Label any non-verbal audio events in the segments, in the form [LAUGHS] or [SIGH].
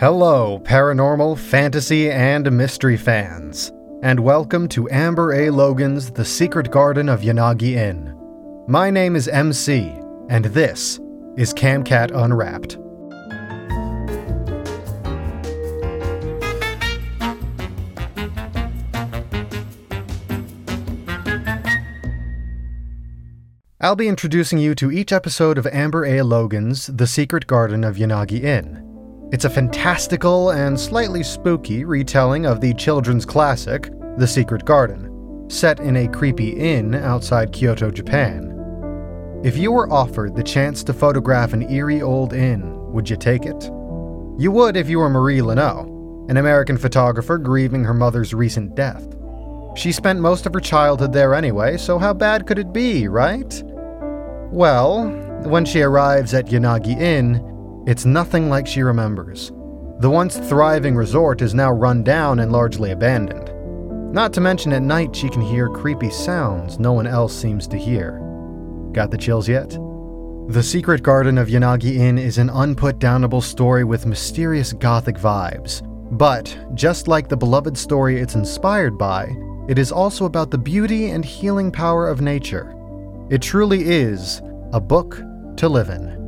Hello, paranormal, fantasy, and mystery fans, and welcome to Amber A. Logan's The Secret Garden of Yanagi Inn. My name is MC, and this is Camcat Unwrapped. I'll be introducing you to each episode of Amber A. Logan's The Secret Garden of Yanagi Inn. It's a fantastical and slightly spooky retelling of the children's classic, The Secret Garden, set in a creepy inn outside Kyoto, Japan. If you were offered the chance to photograph an eerie old inn, would you take it? You would if you were Mari Lennox, an American photographer grieving her mother's recent death. She spent most of her childhood there anyway, so how bad could it be, right? Well, when she arrives at Yanagi Inn, it's nothing like she remembers. The once thriving resort is now run down and largely abandoned. Not to mention, at night she can hear creepy sounds no one else seems to hear. Got the chills yet? The Secret Garden of Yanagi Inn is an unputdownable story with mysterious gothic vibes. But, just like the beloved story it's inspired by, it is also about the beauty and healing power of nature. It truly is a book to live in.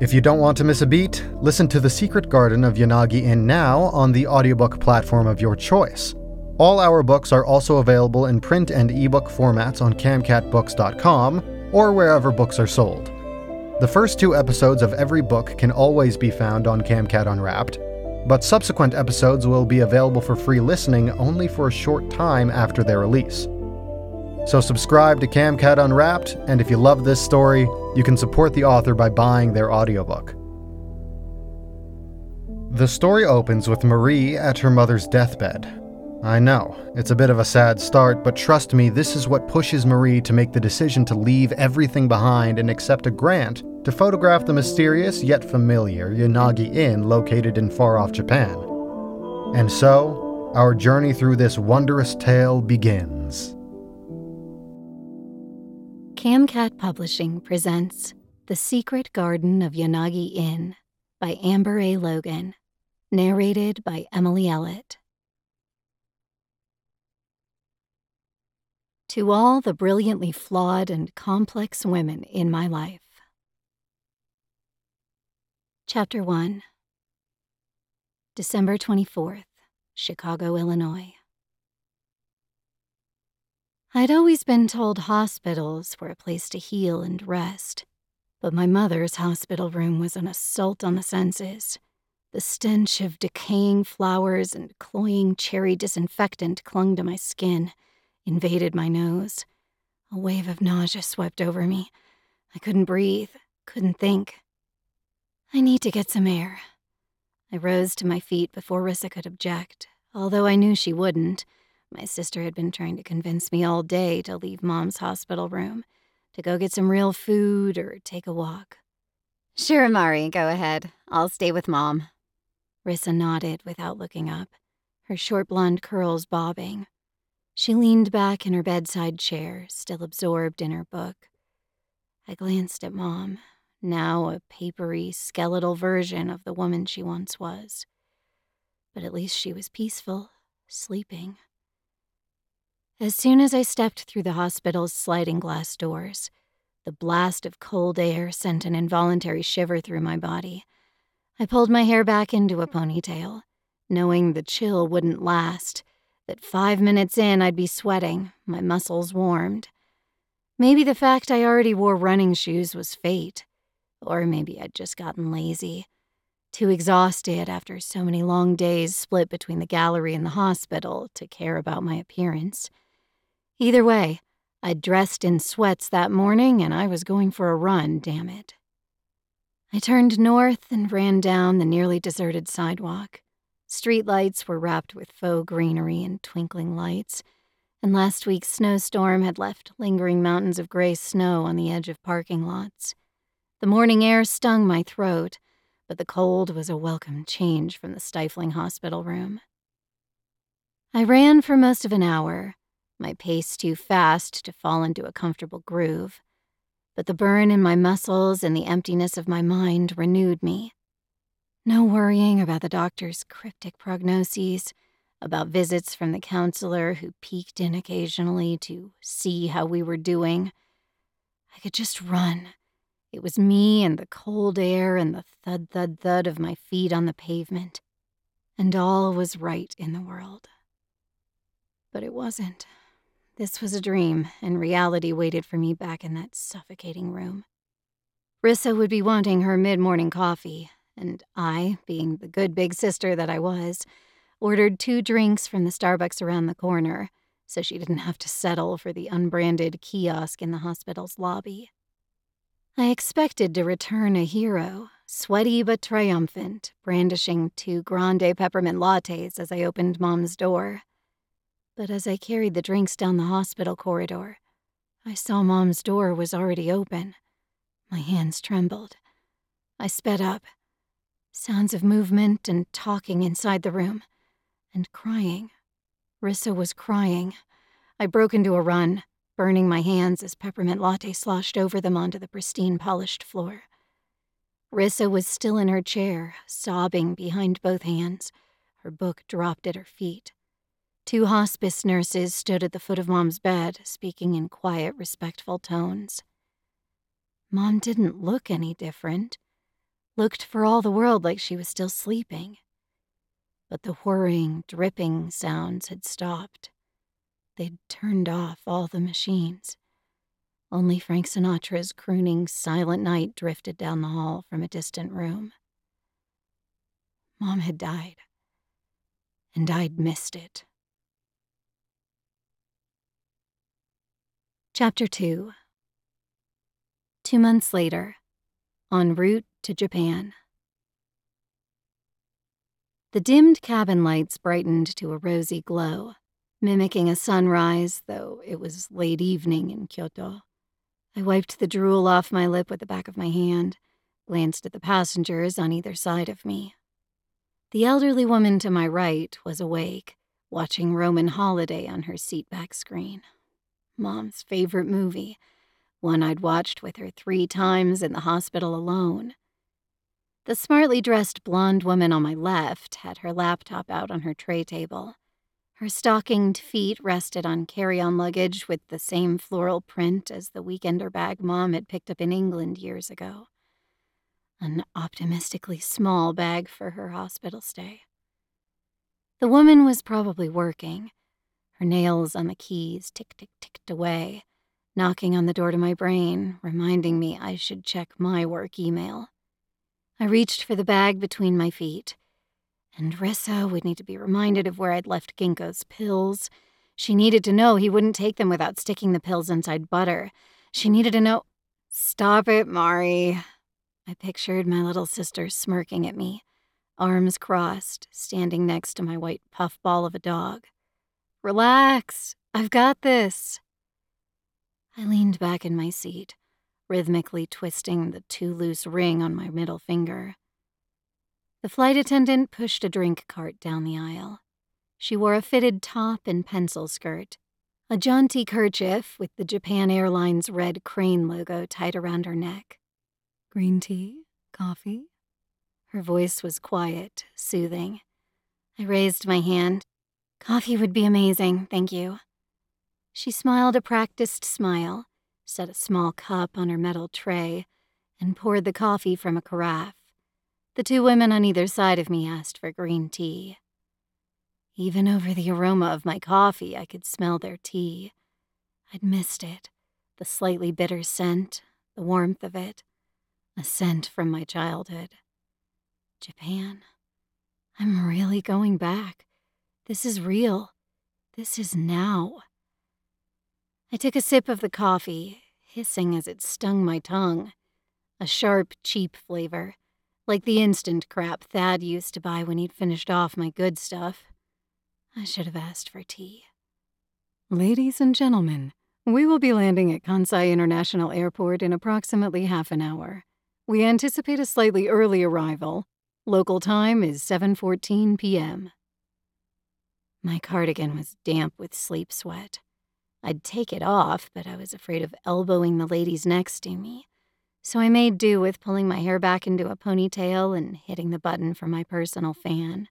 If you don't want to miss a beat, listen to The Secret Garden of Yanagi Inn now on the audiobook platform of your choice. All our books are also available in print and ebook formats on camcatbooks.com or wherever books are sold. The first two episodes of every book can always be found on Camcat Unwrapped, but subsequent episodes will be available for free listening only for a short time after their release. So subscribe to Camcat Unwrapped, and if you love this story, you can support the author by buying their audiobook. The story opens with Mari at her mother's deathbed. I know, it's a bit of a sad start, but trust me, this is what pushes Mari to make the decision to leave everything behind and accept a grant to photograph the mysterious yet familiar Yanagi Inn located in far off Japan. And so, our journey through this wondrous tale begins. Camcat Publishing presents The Secret Garden of Yanagi Inn by Amber A. Logan, narrated by Emily Ellett. To all the brilliantly flawed and complex women in my life. Chapter 1 December 24th, Chicago, Illinois. I'd always been told hospitals were a place to heal and rest, but my mother's hospital room was an assault on the senses. The stench of decaying flowers and cloying cherry disinfectant clung to my skin, invaded my nose. A wave of nausea swept over me. I couldn't breathe, couldn't think. I need to get some air. I rose to my feet before Rissa could object, although I knew she wouldn't. My sister had been trying to convince me all day to leave Mom's hospital room, to go get some real food or take a walk. Sure, Mari, go ahead. I'll stay with Mom. Rissa nodded without looking up, her short blonde curls bobbing. She leaned back in her bedside chair, still absorbed in her book. I glanced at Mom, now a papery, skeletal version of the woman she once was. But at least she was peaceful, sleeping. As soon as I stepped through the hospital's sliding glass doors, the blast of cold air sent an involuntary shiver through my body. I pulled my hair back into a ponytail, knowing the chill wouldn't last, that five minutes in I'd be sweating, my muscles warmed. Maybe the fact I already wore running shoes was fate, or maybe I'd just gotten lazy. Too exhausted after so many long days split between the gallery and the hospital to care about my appearance. Either way, I'd dressed in sweats that morning and I was going for a run, damn it. I turned north and ran down the nearly deserted sidewalk. Streetlights were wrapped with faux greenery and twinkling lights, and last week's snowstorm had left lingering mountains of gray snow on the edge of parking lots. The morning air stung my throat, but the cold was a welcome change from the stifling hospital room. I ran for most of an hour, my pace too fast to fall into a comfortable groove. But the burn in my muscles and the emptiness of my mind renewed me. No worrying about the doctor's cryptic prognoses, about visits from the counselor who peeked in occasionally to see how we were doing. I could just run. It was me and the cold air and the thud, thud, thud of my feet on the pavement. And all was right in the world. But it wasn't. This was a dream, and reality waited for me back in that suffocating room. Rissa would be wanting her mid morning coffee, and I, being the good big sister that I was, ordered two drinks from the Starbucks around the corner so she didn't have to settle for the unbranded kiosk in the hospital's lobby. I expected to return a hero, sweaty but triumphant, brandishing two grande peppermint lattes as I opened Mom's door. But as I carried the drinks down the hospital corridor, I saw Mom's door was already open. My hands trembled. I sped up. Sounds of movement and talking inside the room and crying. Rissa was crying. I broke into a run, burning my hands as peppermint latte sloshed over them onto the pristine polished floor. Rissa was still in her chair, sobbing behind both hands, her book dropped at her feet. Two hospice nurses stood at the foot of Mom's bed, speaking in quiet, respectful tones. Mom didn't look any different, looked for all the world like she was still sleeping but the whirring, dripping sounds had stopped. They'd turned off all the machines. Only Frank Sinatra's crooning Silent Night drifted down the hall from a distant room. Mom had died, and I'd missed it. Chapter 2 Two months later, en route to Japan. The dimmed cabin lights brightened to a rosy glow, mimicking a sunrise, though it was late evening in Kyoto. I wiped the drool off my lip with the back of my hand, glanced at the passengers on either side of me. The elderly woman to my right was awake, watching Roman Holiday on her seatback screen. Mom's favorite movie, one I'd watched with her three times in the hospital alone. The smartly dressed blonde woman on my left had her laptop out on her tray table. Her stockinged feet rested on carry on luggage with the same floral print as the weekender bag Mom had picked up in England years ago. An optimistically small bag for her hospital stay. The woman was probably working, her nails on the keys tick tick ticked away, knocking on the door to my brain, reminding me I should check my work email. I reached for the bag between my feet. And Rissa would need to be reminded of where I'd left Ginkgo's pills. She needed to know he wouldn't take them without sticking the pills inside butter. She needed to know. Stop it, Mari. I pictured my little sister smirking at me, arms crossed, standing next to my white puffball of a dog. Relax. I've got this. I leaned back in my seat, rhythmically twisting the too loose ring on my middle finger. The flight attendant pushed a drink cart down the aisle. She wore a fitted top and pencil skirt, a jaunty kerchief with the Japan Airlines red crane logo tied around her neck. Green tea? Coffee? Her voice was quiet, soothing. I raised my hand. Coffee would be amazing, thank you. She smiled a practiced smile, set a small cup on her metal tray, and poured the coffee from a carafe. The two women on either side of me asked for green tea. Even over the aroma of my coffee, I could smell their tea. I'd missed it the slightly bitter scent, the warmth of it, a scent from my childhood. Japan. I'm really going back. This is real. This is now. I took a sip of the coffee, hissing as it stung my tongue. A sharp, cheap flavor, like the instant crap Thad used to buy when he'd finished off my good stuff. I should have asked for tea. Ladies and gentlemen, we will be landing at Kansai International Airport in approximately half an hour. We anticipate a slightly early arrival. Local time is 7:14 p.m. My cardigan was damp with sleep sweat. I'd take it off, but I was afraid of elbowing the ladies next to me, So I made do with pulling my hair back into a ponytail and hitting the button for my personal fan.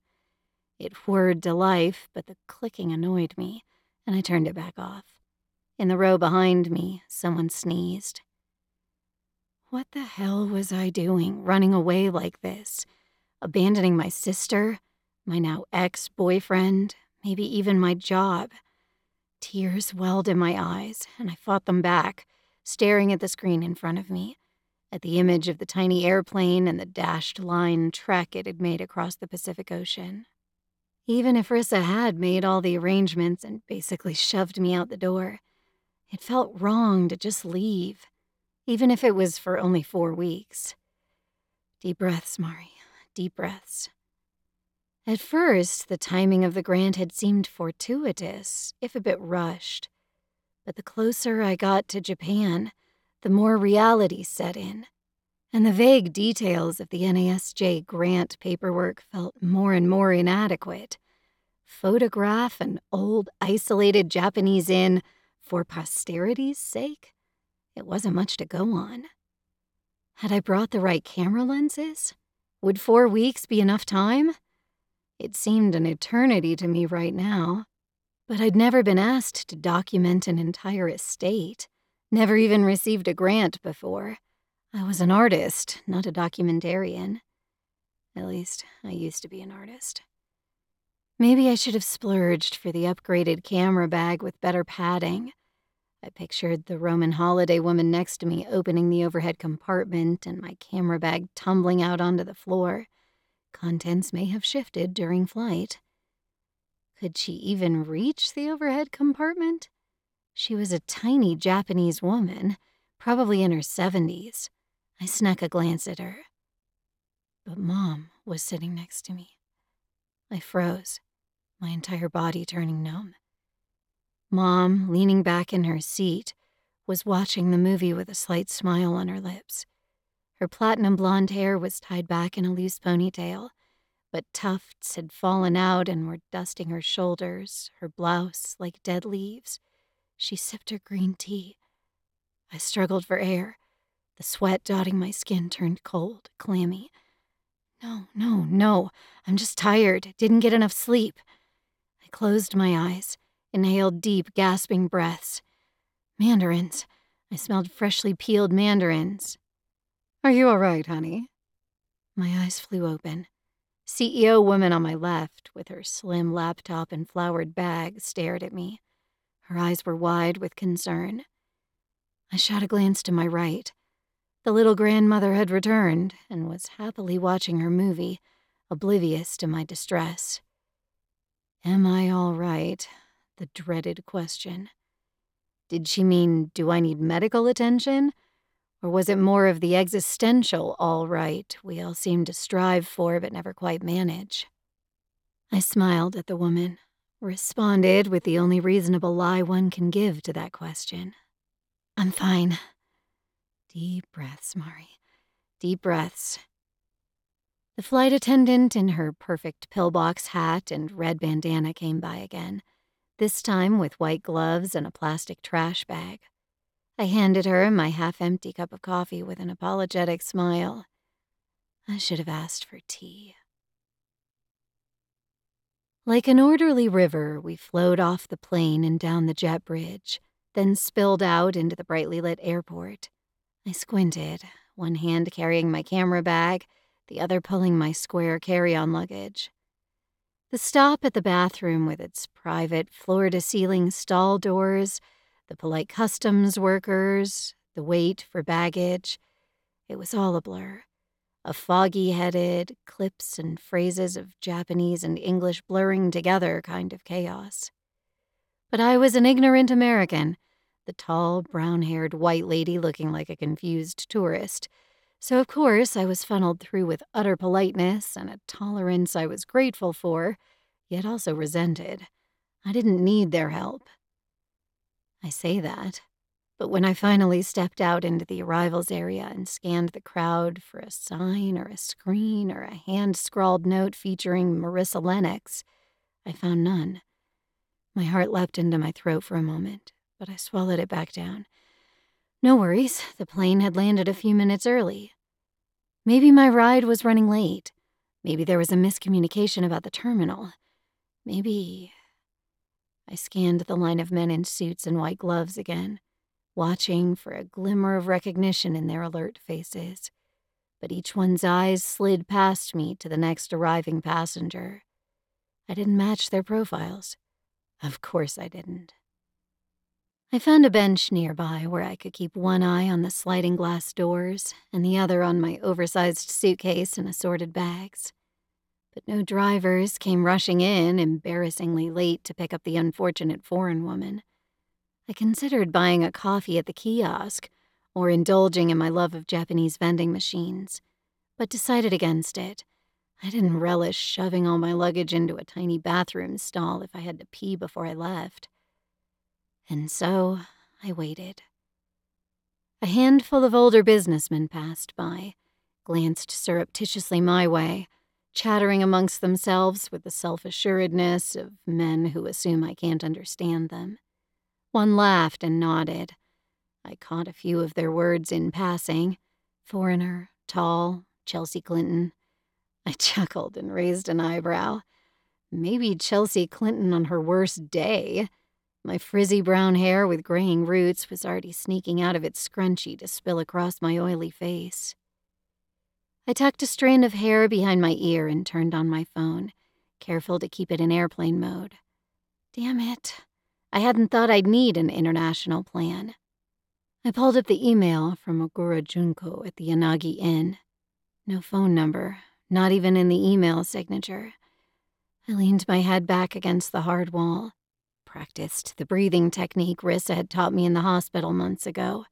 It whirred to life, but the clicking annoyed me, and I turned it back off. In the row behind me, someone sneezed. What the hell was I doing, running away like this? Abandoning my sister, my now ex boyfriend, maybe even my job. Tears welled in my eyes, and I fought them back, staring at the screen in front of me, at the image of the tiny airplane and the dashed line trek it had made across the Pacific Ocean. Even if Rissa had made all the arrangements and basically shoved me out the door, it felt wrong to just leave, even if it was for only four weeks. Deep breaths, Mari, deep breaths. At first, the timing of the grant had seemed fortuitous, if a bit rushed. But the closer I got to Japan, the more reality set in. And the vague details of the NASJ grant paperwork felt more and more inadequate. Photograph an old, isolated Japanese inn for posterity's sake? It wasn't much to go on. Had I brought the right camera lenses? Would four weeks be enough time? It seemed an eternity to me right now. But I'd never been asked to document an entire estate, never even received a grant before. I was an artist, not a documentarian. At least, I used to be an artist. Maybe I should have splurged for the upgraded camera bag with better padding. I pictured the Roman holiday woman next to me opening the overhead compartment and my camera bag tumbling out onto the floor. Contents may have shifted during flight. Could she even reach the overhead compartment? She was a tiny Japanese woman, probably in her 70s. I snuck a glance at her. But Mom was sitting next to me. I froze, my entire body turning numb. Mom, leaning back in her seat, was watching the movie with a slight smile on her lips. Her platinum blonde hair was tied back in a loose ponytail, but tufts had fallen out and were dusting her shoulders, her blouse like dead leaves. She sipped her green tea. I struggled for air. The sweat dotting my skin turned cold, clammy. No, no, no. I'm just tired. Didn't get enough sleep. I closed my eyes, inhaled deep, gasping breaths. Mandarins. I smelled freshly peeled mandarins. Are you all right, honey? My eyes flew open. CEO woman on my left, with her slim laptop and flowered bag, stared at me. Her eyes were wide with concern. I shot a glance to my right. The little grandmother had returned and was happily watching her movie, oblivious to my distress. Am I all right? The dreaded question. Did she mean, do I need medical attention? Or was it more of the existential all right we all seem to strive for but never quite manage? I smiled at the woman, responded with the only reasonable lie one can give to that question. I'm fine. Deep breaths, Mari. Deep breaths. The flight attendant in her perfect pillbox hat and red bandana came by again, this time with white gloves and a plastic trash bag. I handed her my half empty cup of coffee with an apologetic smile. I should have asked for tea. Like an orderly river, we flowed off the plane and down the jet bridge, then spilled out into the brightly lit airport. I squinted, one hand carrying my camera bag, the other pulling my square carry on luggage. The stop at the bathroom with its private floor to ceiling stall doors the polite customs workers, the wait for baggage. It was all a blur. A foggy headed, clips and phrases of Japanese and English blurring together kind of chaos. But I was an ignorant American, the tall, brown haired white lady looking like a confused tourist. So, of course, I was funneled through with utter politeness and a tolerance I was grateful for, yet also resented. I didn't need their help. I say that, but when I finally stepped out into the arrivals area and scanned the crowd for a sign or a screen or a hand scrawled note featuring Marissa Lennox, I found none. My heart leapt into my throat for a moment, but I swallowed it back down. No worries, the plane had landed a few minutes early. Maybe my ride was running late. Maybe there was a miscommunication about the terminal. Maybe. I scanned the line of men in suits and white gloves again, watching for a glimmer of recognition in their alert faces. But each one's eyes slid past me to the next arriving passenger. I didn't match their profiles. Of course I didn't. I found a bench nearby where I could keep one eye on the sliding glass doors and the other on my oversized suitcase and assorted bags. But no drivers came rushing in, embarrassingly late to pick up the unfortunate foreign woman. I considered buying a coffee at the kiosk or indulging in my love of Japanese vending machines, but decided against it. I didn't relish shoving all my luggage into a tiny bathroom stall if I had to pee before I left. And so I waited. A handful of older businessmen passed by, glanced surreptitiously my way, chattering amongst themselves with the self assuredness of men who assume I can't understand them. One laughed and nodded. I caught a few of their words in passing foreigner, tall, Chelsea Clinton. I [LAUGHS] chuckled and raised an eyebrow. Maybe Chelsea Clinton on her worst day. My frizzy brown hair with graying roots was already sneaking out of its scrunchie to spill across my oily face. I tucked a strand of hair behind my ear and turned on my phone, careful to keep it in airplane mode. Damn it. I hadn't thought I'd need an international plan. I pulled up the email from Ogura Junko at the Yanagi Inn. No phone number, not even in the email signature. I leaned my head back against the hard wall Practiced the breathing technique Rissa had taught me in the hospital months ago.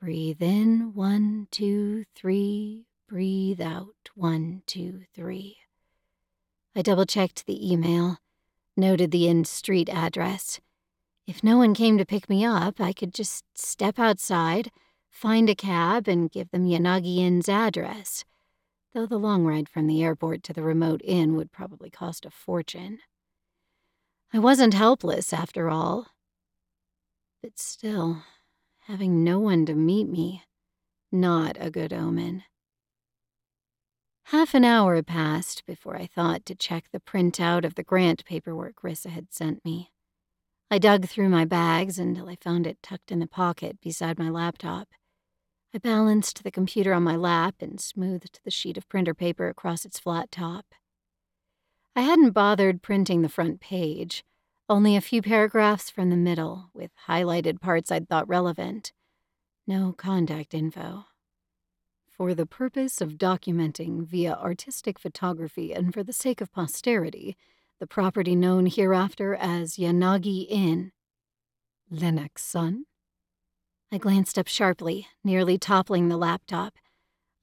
Breathe in, one, two, three. Breathe out, one, two, three. I double checked the email, noted the Inn street address. If no one came to pick me up, I could just step outside, find a cab, and give them Yanagi Inn's address, though the long ride from the airport to the remote inn would probably cost a fortune. I wasn't helpless after all. But still, having no one to meet me, not a good omen. Half an hour passed before I thought to check the printout of the grant paperwork Rissa had sent me. I dug through my bags until I found it tucked in the pocket beside my laptop. I balanced the computer on my lap and smoothed the sheet of printer paper across its flat top. I hadn't bothered printing the front page, only a few paragraphs from the middle, with highlighted parts I'd thought relevant. No contact info. For the purpose of documenting via artistic photography and for the sake of posterity, the property known hereafter as Yanagi Inn. Lennox san? I glanced up sharply, nearly toppling the laptop.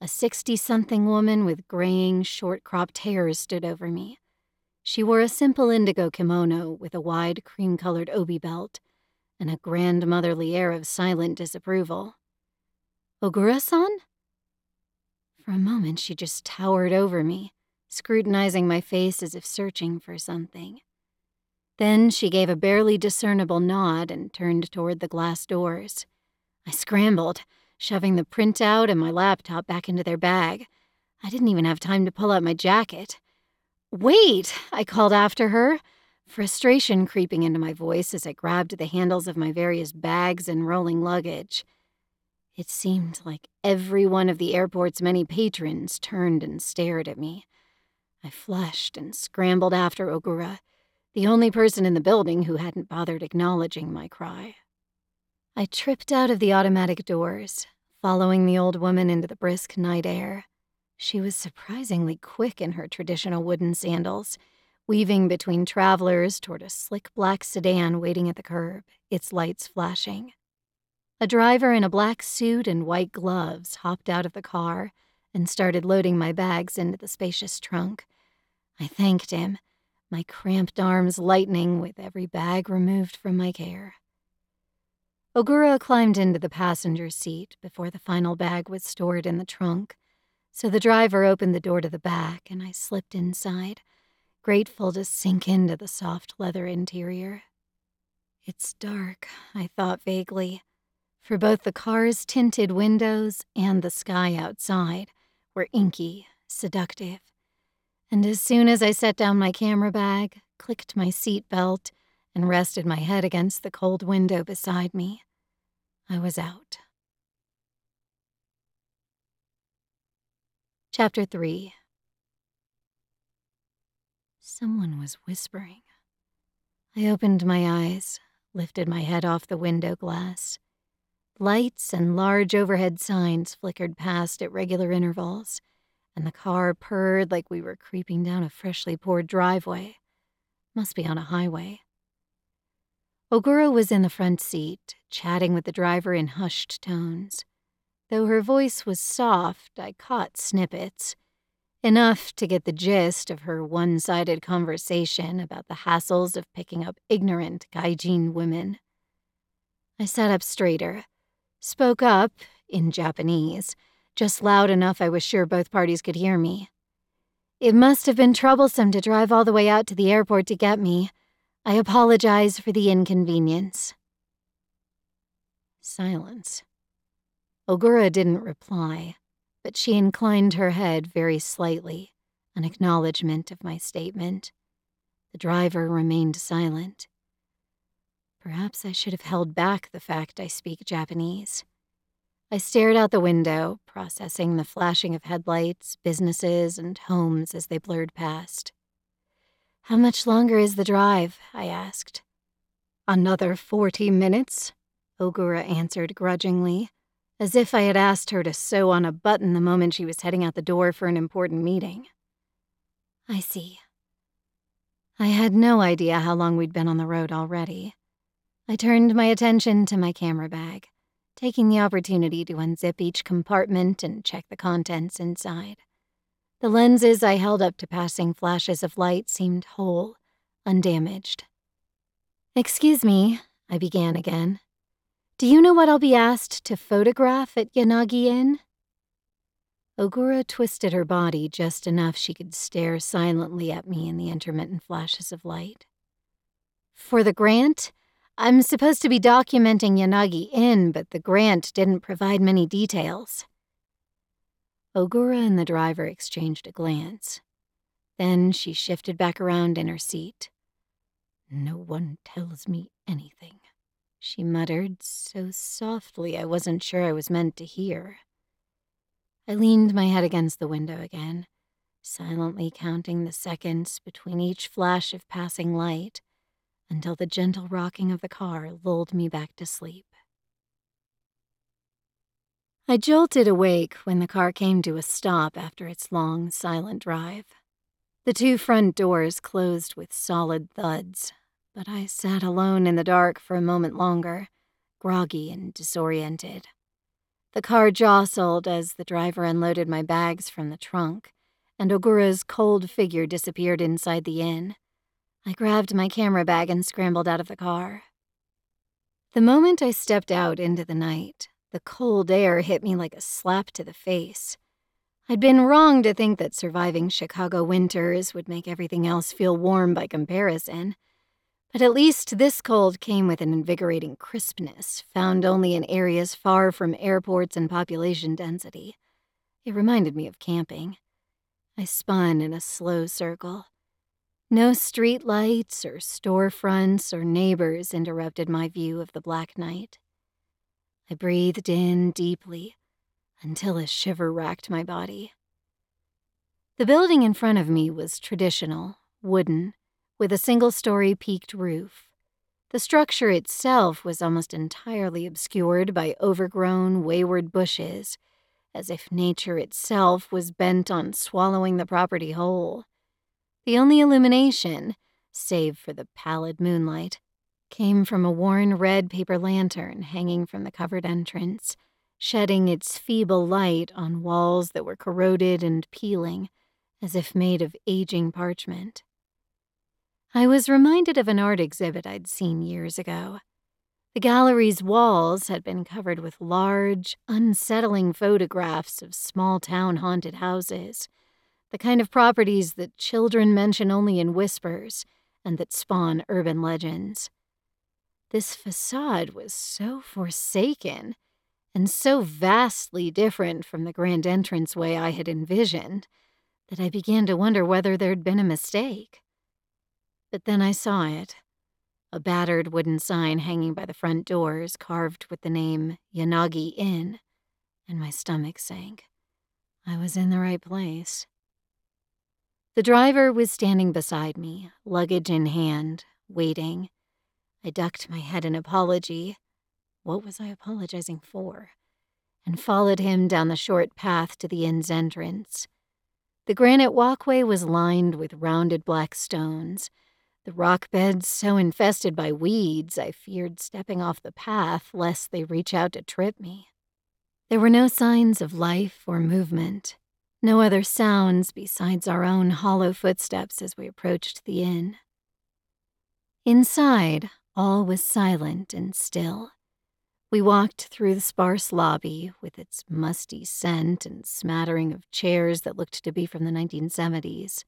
A 60 something woman with graying, short cropped hair stood over me. She wore a simple indigo kimono with a wide cream colored obi belt and a grandmotherly air of silent disapproval. Ogura san? For a moment, she just towered over me, scrutinizing my face as if searching for something. Then she gave a barely discernible nod and turned toward the glass doors. I scrambled, shoving the printout and my laptop back into their bag. I didn't even have time to pull out my jacket. Wait, I called after her, frustration creeping into my voice as I grabbed the handles of my various bags and rolling luggage. It seemed like every one of the airport's many patrons turned and stared at me. I flushed and scrambled after Ogura, the only person in the building who hadn't bothered acknowledging my cry. I tripped out of the automatic doors, following the old woman into the brisk night air. She was surprisingly quick in her traditional wooden sandals, weaving between travelers toward a slick black sedan waiting at the curb, its lights flashing. A driver in a black suit and white gloves hopped out of the car and started loading my bags into the spacious trunk. I thanked him, my cramped arms lightening with every bag removed from my care. Ogura climbed into the passenger seat before the final bag was stored in the trunk so the driver opened the door to the back, and I slipped inside, grateful to sink into the soft leather interior. It's dark, I thought vaguely. For both the car's tinted windows and the sky outside were inky, seductive. And as soon as I set down my camera bag, clicked my seat belt, and rested my head against the cold window beside me, I was out. Chapter 3 Someone was whispering. I opened my eyes, lifted my head off the window glass. Lights and large overhead signs flickered past at regular intervals, and the car purred like we were creeping down a freshly poured driveway. Must be on a highway. Ogura was in the front seat, chatting with the driver in hushed tones. Though her voice was soft, I caught snippets. Enough to get the gist of her one sided conversation about the hassles of picking up ignorant gaijin women. I sat up straighter, spoke up in Japanese, just loud enough I was sure both parties could hear me. It must have been troublesome to drive all the way out to the airport to get me. I apologize for the inconvenience. Silence. Ogura didn't reply, but she inclined her head very slightly, an acknowledgement of my statement. The driver remained silent. Perhaps I should have held back the fact I speak Japanese. I stared out the window, processing the flashing of headlights, businesses, and homes as they blurred past. How much longer is the drive? I asked. Another forty minutes, Ogura answered grudgingly, as if I had asked her to sew on a button the moment she was heading out the door for an important meeting. I see. I had no idea how long we'd been on the road already. I turned my attention to my camera bag, taking the opportunity to unzip each compartment and check the contents inside. The lenses I held up to passing flashes of light seemed whole, undamaged. Excuse me, I began again. Do you know what I'll be asked to photograph at Yanagi Inn? Ogura twisted her body just enough she could stare silently at me in the intermittent flashes of light. For the grant, I'm supposed to be documenting Yanagi Inn, but the grant didn't provide many details. Ogura and the driver exchanged a glance. Then she shifted back around in her seat. No one tells me anything, she muttered so softly I wasn't sure I was meant to hear. I leaned my head against the window again, silently counting the seconds between each flash of passing light until the gentle rocking of the car lulled me back to sleep. I jolted awake when the car came to a stop after its long, silent drive. The two front doors closed with solid thuds, but I sat alone in the dark for a moment longer, groggy and disoriented. The car jostled as the driver unloaded my bags from the trunk, and Ogura's cold figure disappeared inside the inn. I grabbed my camera bag and scrambled out of the car. The moment I stepped out into the night, the cold air hit me like a slap to the face. I'd been wrong to think that surviving Chicago winters would make everything else feel warm by comparison. But at least this cold came with an invigorating crispness found only in areas far from airports and population density. It reminded me of camping. I spun in a slow circle. No street lights or storefronts or neighbors interrupted my view of the black night. I breathed in deeply until a shiver racked my body. The building in front of me was traditional, wooden, with a single story peaked roof. The structure itself was almost entirely obscured by overgrown, wayward bushes, as if nature itself was bent on swallowing the property whole. The only illumination, save for the pallid moonlight, came from a worn red paper lantern hanging from the covered entrance, shedding its feeble light on walls that were corroded and peeling, as if made of aging parchment. I was reminded of an art exhibit I'd seen years ago. The gallery's walls had been covered with large, unsettling photographs of small town haunted houses, the kind of properties that children mention only in whispers and that spawn urban legends. This facade was so forsaken and so vastly different from the grand entranceway I had envisioned that I began to wonder whether there'd been a mistake. But then I saw it a battered wooden sign hanging by the front doors, carved with the name Yanagi Inn, and my stomach sank. I was in the right place. The driver was standing beside me, luggage in hand, waiting. I ducked my head in apology. What was I apologizing for? And followed him down the short path to the inn's entrance. The granite walkway was lined with rounded black stones the rock beds so infested by weeds I feared stepping off the path lest they reach out to trip me. There were no signs of life or movement, no other sounds besides our own hollow footsteps as we approached the inn. Inside, all was silent and still. We walked through the sparse lobby with its musty scent and smattering of chairs that looked to be from the 1970s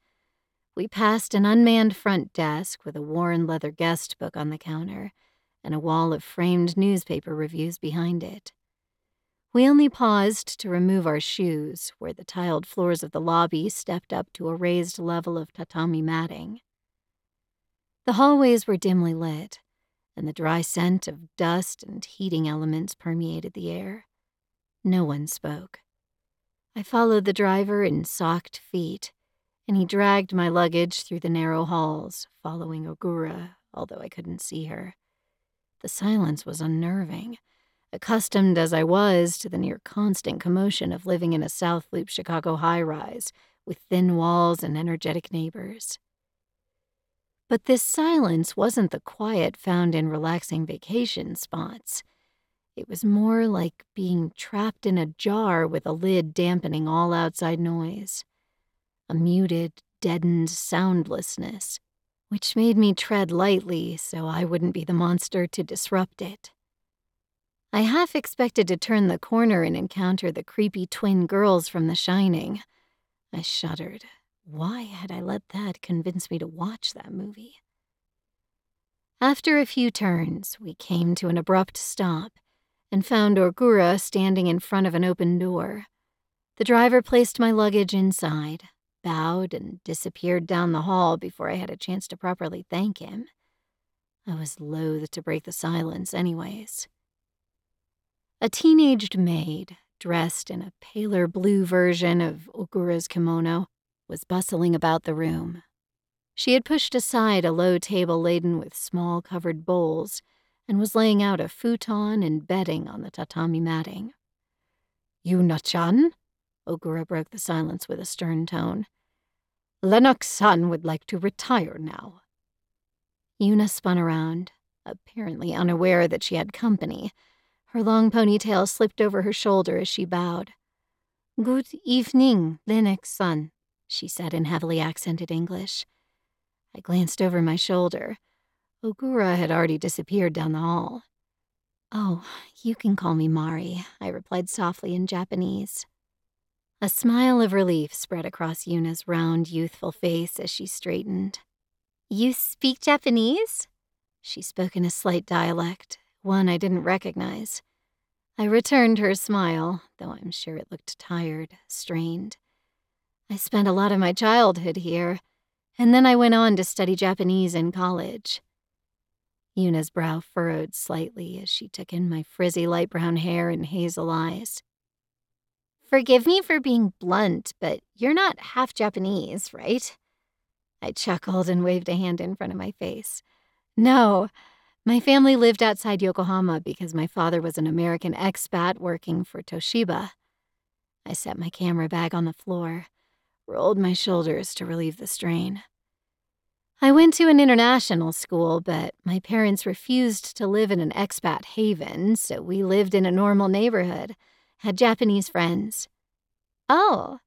we passed an unmanned front desk with a worn leather guest book on the counter and a wall of framed newspaper reviews behind it. We only paused to remove our shoes, where the tiled floors of the lobby stepped up to a raised level of tatami matting. The hallways were dimly lit, and the dry scent of dust and heating elements permeated the air. No one spoke. I followed the driver in socked feet and he dragged my luggage through the narrow halls, following Ogura, although I couldn't see her. The silence was unnerving, accustomed as I was to the near constant commotion of living in a South Loop Chicago high rise with thin walls and energetic neighbors. But this silence wasn't the quiet found in relaxing vacation spots. It was more like being trapped in a jar with a lid dampening all outside noise a muted, deadened soundlessness, which made me tread lightly so I wouldn't be the monster to disrupt it. I half expected to turn the corner and encounter the creepy twin girls from The Shining. I shuddered. Why had I let that convince me to watch that movie? After a few turns, we came to an abrupt stop and found Ogura standing in front of an open door. The driver placed my luggage inside, bowed, and disappeared down the hall before I had a chance to properly thank him. I was loath to break the silence, anyways. A teenaged maid, dressed in a paler blue version of Ogura's kimono, was bustling about the room. She had pushed aside a low table laden with small covered bowls and was laying out a futon and bedding on the tatami matting. Yuna chan? Ogura broke the silence with a stern tone. Lennox san would like to retire now. Yuna spun around, apparently unaware that she had company. Her long ponytail slipped over her shoulder as she bowed. Good evening, Lennox san, she said in heavily accented English. I glanced over my shoulder. Ogura had already disappeared down the hall. Oh, you can call me Mari, I replied softly in Japanese. A smile of relief spread across Yuna's round, youthful face as she straightened. You speak Japanese? She spoke in a slight dialect, one I didn't recognize. I returned her smile, though I'm sure it looked tired, strained. I spent a lot of my childhood here, and then I went on to study Japanese in college. Yuna's brow furrowed slightly as she took in my frizzy light brown hair and hazel eyes. Forgive me for being blunt, but you're not half Japanese, right? I chuckled and waved a hand in front of my face. No, my family lived outside Yokohama because my father was an American expat working for Toshiba. I set my camera bag on the floor, rolled my shoulders to relieve the strain. I went to an international school, but my parents refused to live in an expat haven, so we lived in a normal neighborhood had Japanese friends. Oh,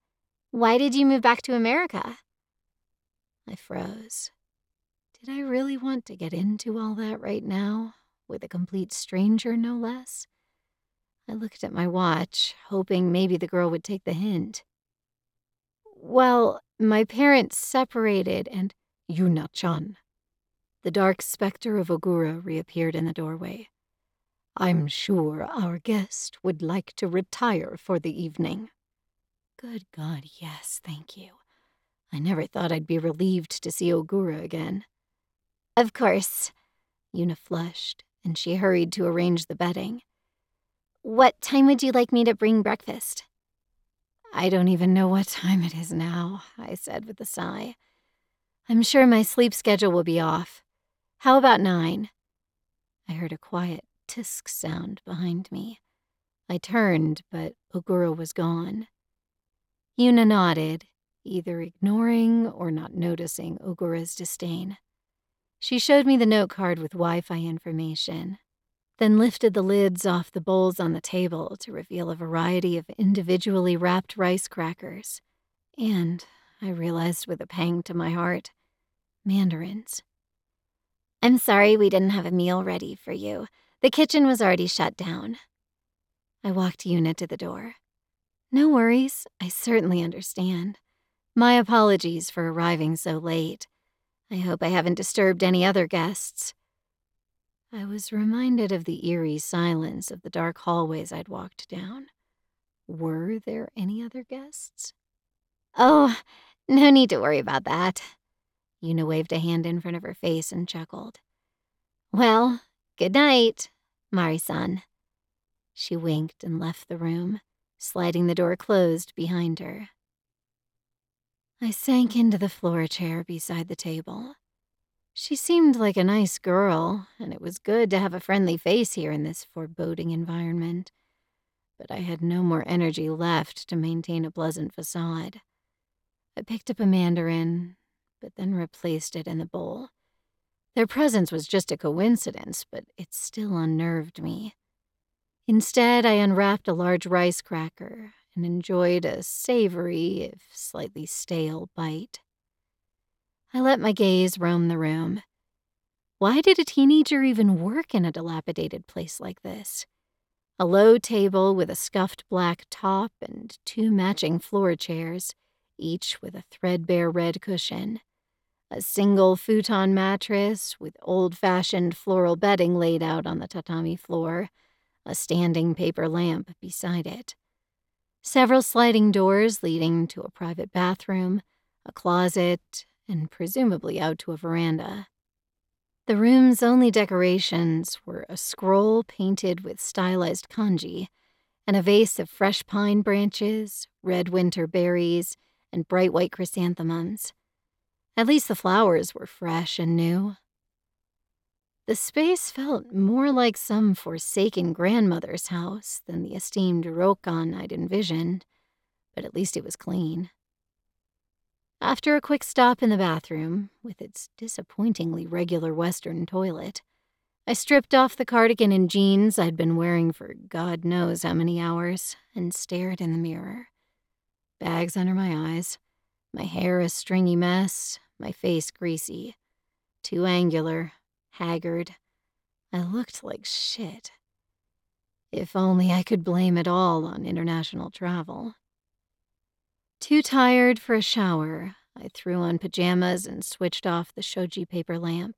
why did you move back to America? I froze. Did I really want to get into all that right now, with a complete stranger, no less? I looked at my watch, hoping maybe the girl would take the hint. Well, my parents separated and Yuna chan. The dark specter of Ogura reappeared in the doorway. I'm sure our guest would like to retire for the evening. Good God, yes, thank you. I never thought I'd be relieved to see Ogura again. Of course. Yuna flushed, and she hurried to arrange the bedding. What time would you like me to bring breakfast? I don't even know what time it is now, I said with a sigh. I'm sure my sleep schedule will be off. How about nine? I heard a quiet tisk sound behind me. I turned, but Ogura was gone. Yuna nodded, either ignoring or not noticing Ogura's disdain. She showed me the note card with Wi Fi information, then lifted the lids off the bowls on the table to reveal a variety of individually wrapped rice crackers. And, I realized with a pang to my heart, mandarins. I'm sorry we didn't have a meal ready for you. The kitchen was already shut down. I walked Yuna to the door. No worries, I certainly understand. My apologies for arriving so late. I hope I haven't disturbed any other guests. I was reminded of the eerie silence of the dark hallways I'd walked down. Were there any other guests? Oh, no need to worry about that. Yuna waved a hand in front of her face and chuckled. Well, good night, Mari-san. She winked and left the room sliding the door closed behind her. I sank into the floor chair beside the table. She seemed like a nice girl, and it was good to have a friendly face here in this foreboding environment. But I had no more energy left to maintain a pleasant facade. I picked up a mandarin, but then replaced it in the bowl. Their presence was just a coincidence, but it still unnerved me. Instead, I unwrapped a large rice cracker and enjoyed a savory, if slightly stale, bite. I let my gaze roam the room. Why did a teenager even work in a dilapidated place like this? A low table with a scuffed black top and two matching floor chairs, each with a threadbare red cushion. A single futon mattress with old fashioned floral bedding laid out on the tatami floor a standing paper lamp beside it. Several sliding doors leading to a private bathroom, a closet, and presumably out to a veranda. The room's only decorations were a scroll painted with stylized kanji and a vase of fresh pine branches, red winter berries, and bright white chrysanthemums. At least the flowers were fresh and new. The space felt more like some forsaken grandmother's house than the esteemed ryokan I'd envisioned, but at least it was clean. After a quick stop in the bathroom, with its disappointingly regular Western toilet, I stripped off the cardigan and jeans I'd been wearing for God knows how many hours and stared in the mirror. Bags under my eyes, my hair a stringy mess, my face greasy, too angular, haggard. I looked like shit. If only I could blame it all on international travel. Too tired for a shower, I threw on pajamas and switched off the shoji paper lamp.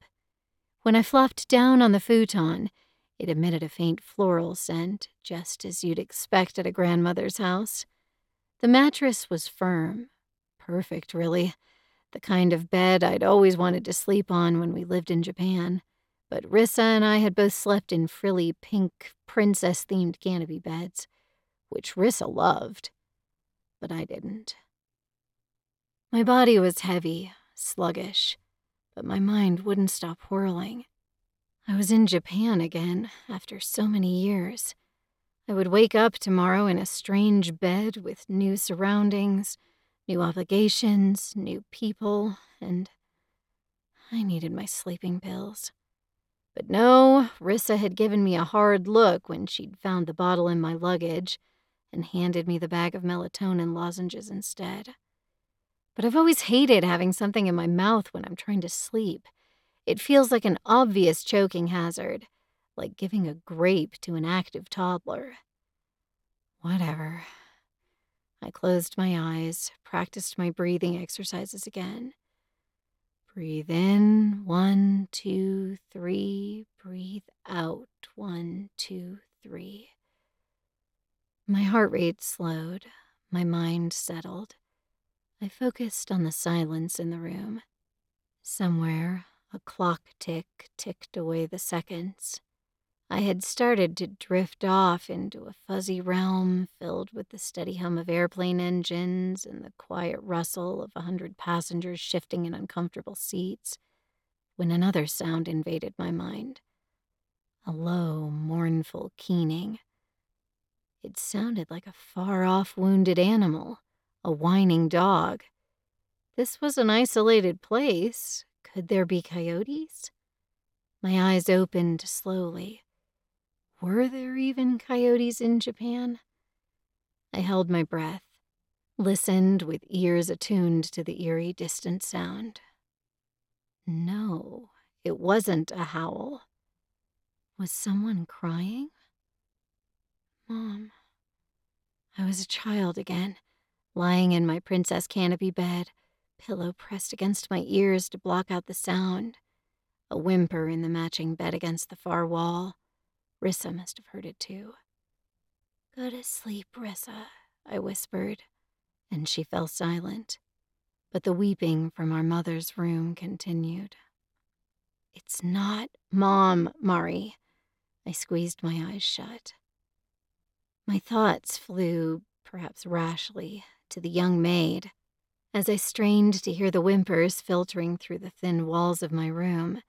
When I flopped down on the futon, it emitted a faint floral scent, just as you'd expect at a grandmother's house. The mattress was firm. Perfect, really. The kind of bed I'd always wanted to sleep on when we lived in Japan but Rissa and I had both slept in frilly pink princess themed canopy beds, which Rissa loved, but I didn't. My body was heavy, sluggish, but my mind wouldn't stop whirling. I was in Japan again after so many years. I would wake up tomorrow in a strange bed with new surroundings, new obligations, new people, and I needed my sleeping pills. But no, Rissa had given me a hard look when she'd found the bottle in my luggage and handed me the bag of melatonin lozenges instead. But I've always hated having something in my mouth when I'm trying to sleep. It feels like an obvious choking hazard, like giving a grape to an active toddler. Whatever. I closed my eyes, practiced my breathing exercises again. Breathe in, one, two, three. Breathe out, one, two, three. My heart rate slowed, my mind settled. I focused on the silence in the room. Somewhere, a clock tick ticked away the seconds. I had started to drift off into a fuzzy realm filled with the steady hum of airplane engines and the quiet rustle of a hundred passengers shifting in uncomfortable seats when another sound invaded my mind a low, mournful keening. It sounded like a far off wounded animal, a whining dog. This was an isolated place. Could there be coyotes? My eyes opened slowly. Were there even coyotes in Japan? I held my breath, listened with ears attuned to the eerie distant sound. No, it wasn't a howl. Was someone crying? Mom. I was a child again, lying in my princess canopy bed, pillow pressed against my ears to block out the sound, a whimper in the matching bed against the far wall Rissa must have heard it too. Go to sleep, Rissa, I whispered, and she fell silent. But the weeping from our mother's room continued. It's not Mom, Mari. I squeezed my eyes shut. My thoughts flew, perhaps rashly, to the young maid. As I strained to hear the whimpers filtering through the thin walls of my room,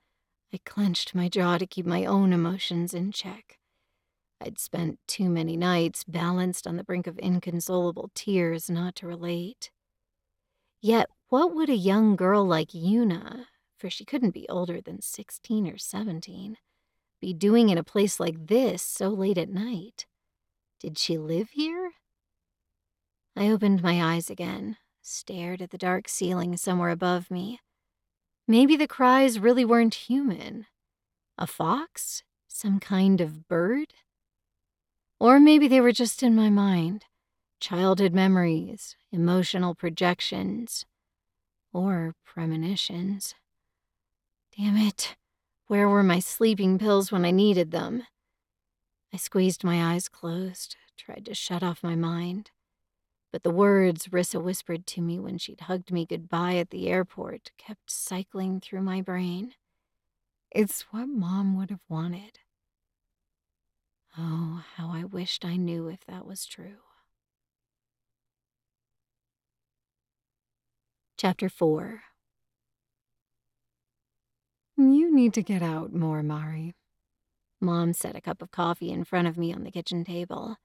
I clenched my jaw to keep my own emotions in check. I'd spent too many nights balanced on the brink of inconsolable tears not to relate. Yet, what would a young girl like Yuna, for she couldn't be older than 16 or 17, be doing in a place like this so late at night? Did she live here? I opened my eyes again, stared at the dark ceiling somewhere above me. Maybe the cries really weren't human. A fox? Some kind of bird? Or maybe they were just in my mind childhood memories, emotional projections, or premonitions. Damn it, where were my sleeping pills when I needed them? I squeezed my eyes closed, tried to shut off my mind but the words Rissa whispered to me when she'd hugged me goodbye at the airport kept cycling through my brain. It's what Mom would have wanted. Oh, how I wished I knew if that was true. Chapter 4 You need to get out more, Mari. Mom set a cup of coffee in front of me on the kitchen table.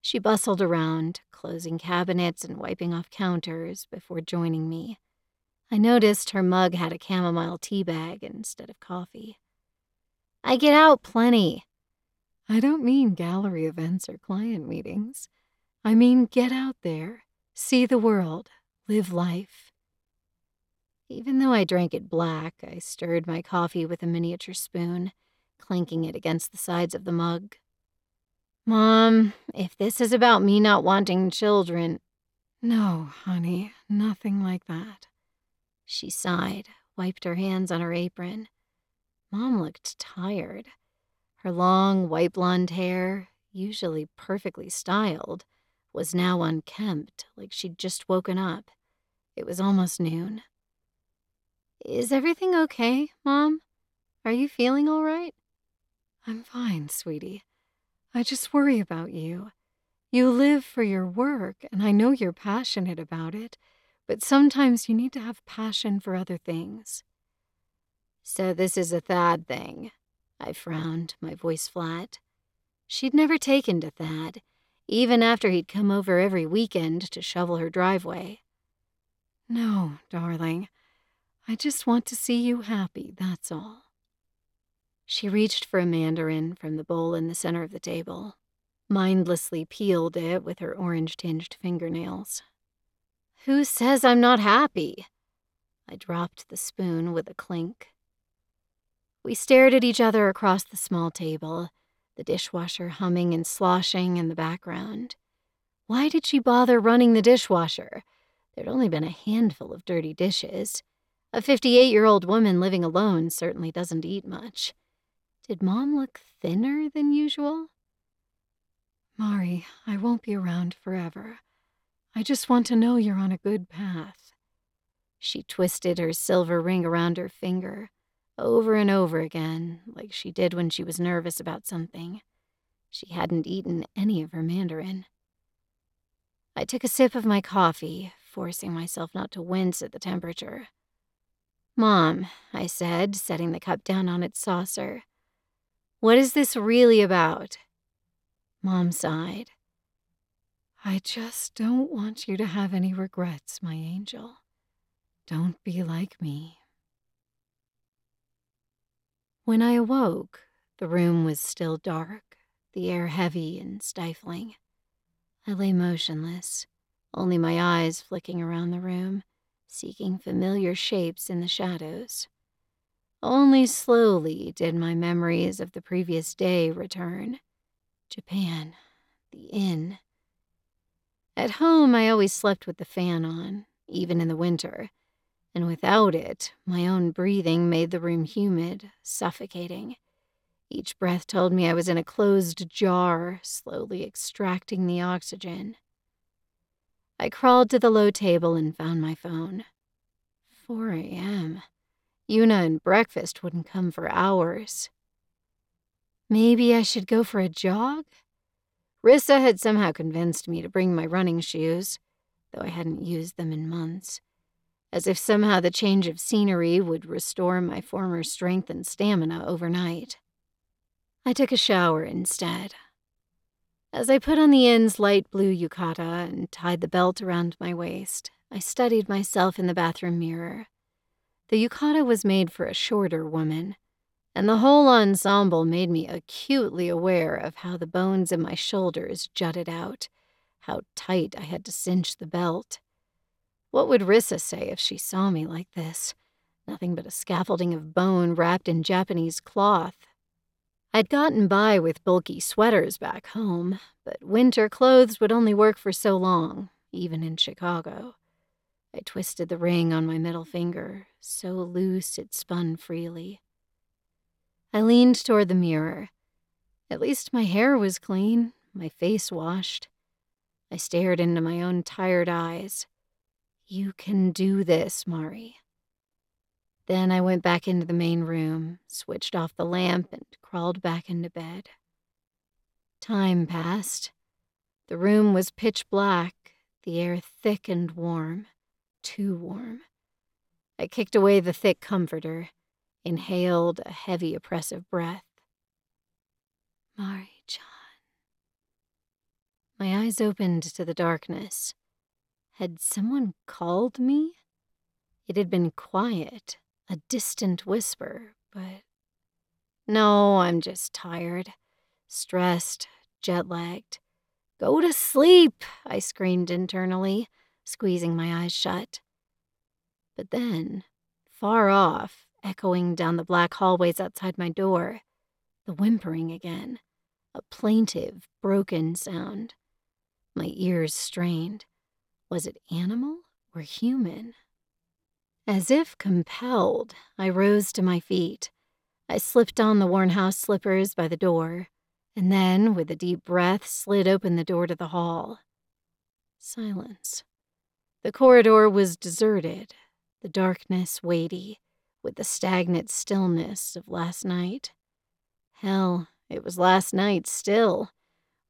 She bustled around, closing cabinets and wiping off counters before joining me. I noticed her mug had a chamomile tea bag instead of coffee. I get out plenty. I don't mean gallery events or client meetings. I mean get out there, see the world, live life. Even though I drank it black, I stirred my coffee with a miniature spoon, clanking it against the sides of the mug. Mom, if this is about me not wanting children. No, honey, nothing like that. She sighed, wiped her hands on her apron. Mom looked tired. Her long, white blonde hair, usually perfectly styled, was now unkempt, like she'd just woken up. It was almost noon. Is everything okay, Mom? Are you feeling all right? I'm fine, sweetie. I just worry about you. You live for your work, and I know you're passionate about it, but sometimes you need to have passion for other things. So, this is a Thad thing. I frowned, my voice flat. She'd never taken to Thad, even after he'd come over every weekend to shovel her driveway. No, darling. I just want to see you happy, that's all. She reached for a mandarin from the bowl in the center of the table, mindlessly peeled it with her orange tinged fingernails. Who says I'm not happy? I dropped the spoon with a clink. We stared at each other across the small table, the dishwasher humming and sloshing in the background. Why did she bother running the dishwasher? There'd only been a handful of dirty dishes. A 58 year old woman living alone certainly doesn't eat much. Did Mom look thinner than usual? Mari, I won't be around forever. I just want to know you're on a good path. She twisted her silver ring around her finger, over and over again, like she did when she was nervous about something. She hadn't eaten any of her mandarin. I took a sip of my coffee, forcing myself not to wince at the temperature. Mom, I said, setting the cup down on its saucer, what is this really about? Mom sighed. I just don't want you to have any regrets, my angel. Don't be like me. When I awoke, the room was still dark, the air heavy and stifling. I lay motionless, only my eyes flicking around the room, seeking familiar shapes in the shadows. Only slowly did my memories of the previous day return. Japan, the inn. At home, I always slept with the fan on, even in the winter, and without it, my own breathing made the room humid, suffocating. Each breath told me I was in a closed jar, slowly extracting the oxygen. I crawled to the low table and found my phone. 4 a.m. Yuna and breakfast wouldn't come for hours. Maybe I should go for a jog? Rissa had somehow convinced me to bring my running shoes, though I hadn't used them in months as if somehow the change of scenery would restore my former strength and stamina overnight. I took a shower instead. As I put on the inn's light blue yukata and tied the belt around my waist, I studied myself in the bathroom mirror. The yukata was made for a shorter woman, and the whole ensemble made me acutely aware of how the bones in my shoulders jutted out, how tight I had to cinch the belt. What would Rissa say if she saw me like this? Nothing but a scaffolding of bone wrapped in Japanese cloth. I'd gotten by with bulky sweaters back home, but winter clothes would only work for so long, even in Chicago. I twisted the ring on my middle finger, so loose it spun freely. I leaned toward the mirror. At least my hair was clean, my face washed. I stared into my own tired eyes. You can do this, Mari. Then I went back into the main room, switched off the lamp, and crawled back into bed. Time passed. The room was pitch black, the air thick and warm, too warm. I kicked away the thick comforter, inhaled a heavy, oppressive breath. Mari Chan. My eyes opened to the darkness. Had someone called me? It had been quiet, a distant whisper, but. No, I'm just tired, stressed, jet lagged. Go to sleep, I screamed internally, squeezing my eyes shut. But then, far off, echoing down the black hallways outside my door, the whimpering again, a plaintive, broken sound. My ears strained. Was it animal or human? As if compelled, I rose to my feet. I slipped on the worn house slippers by the door, and then, with a deep breath, slid open the door to the hall. Silence. The corridor was deserted, the darkness weighty, with the stagnant stillness of last night. Hell, it was last night still.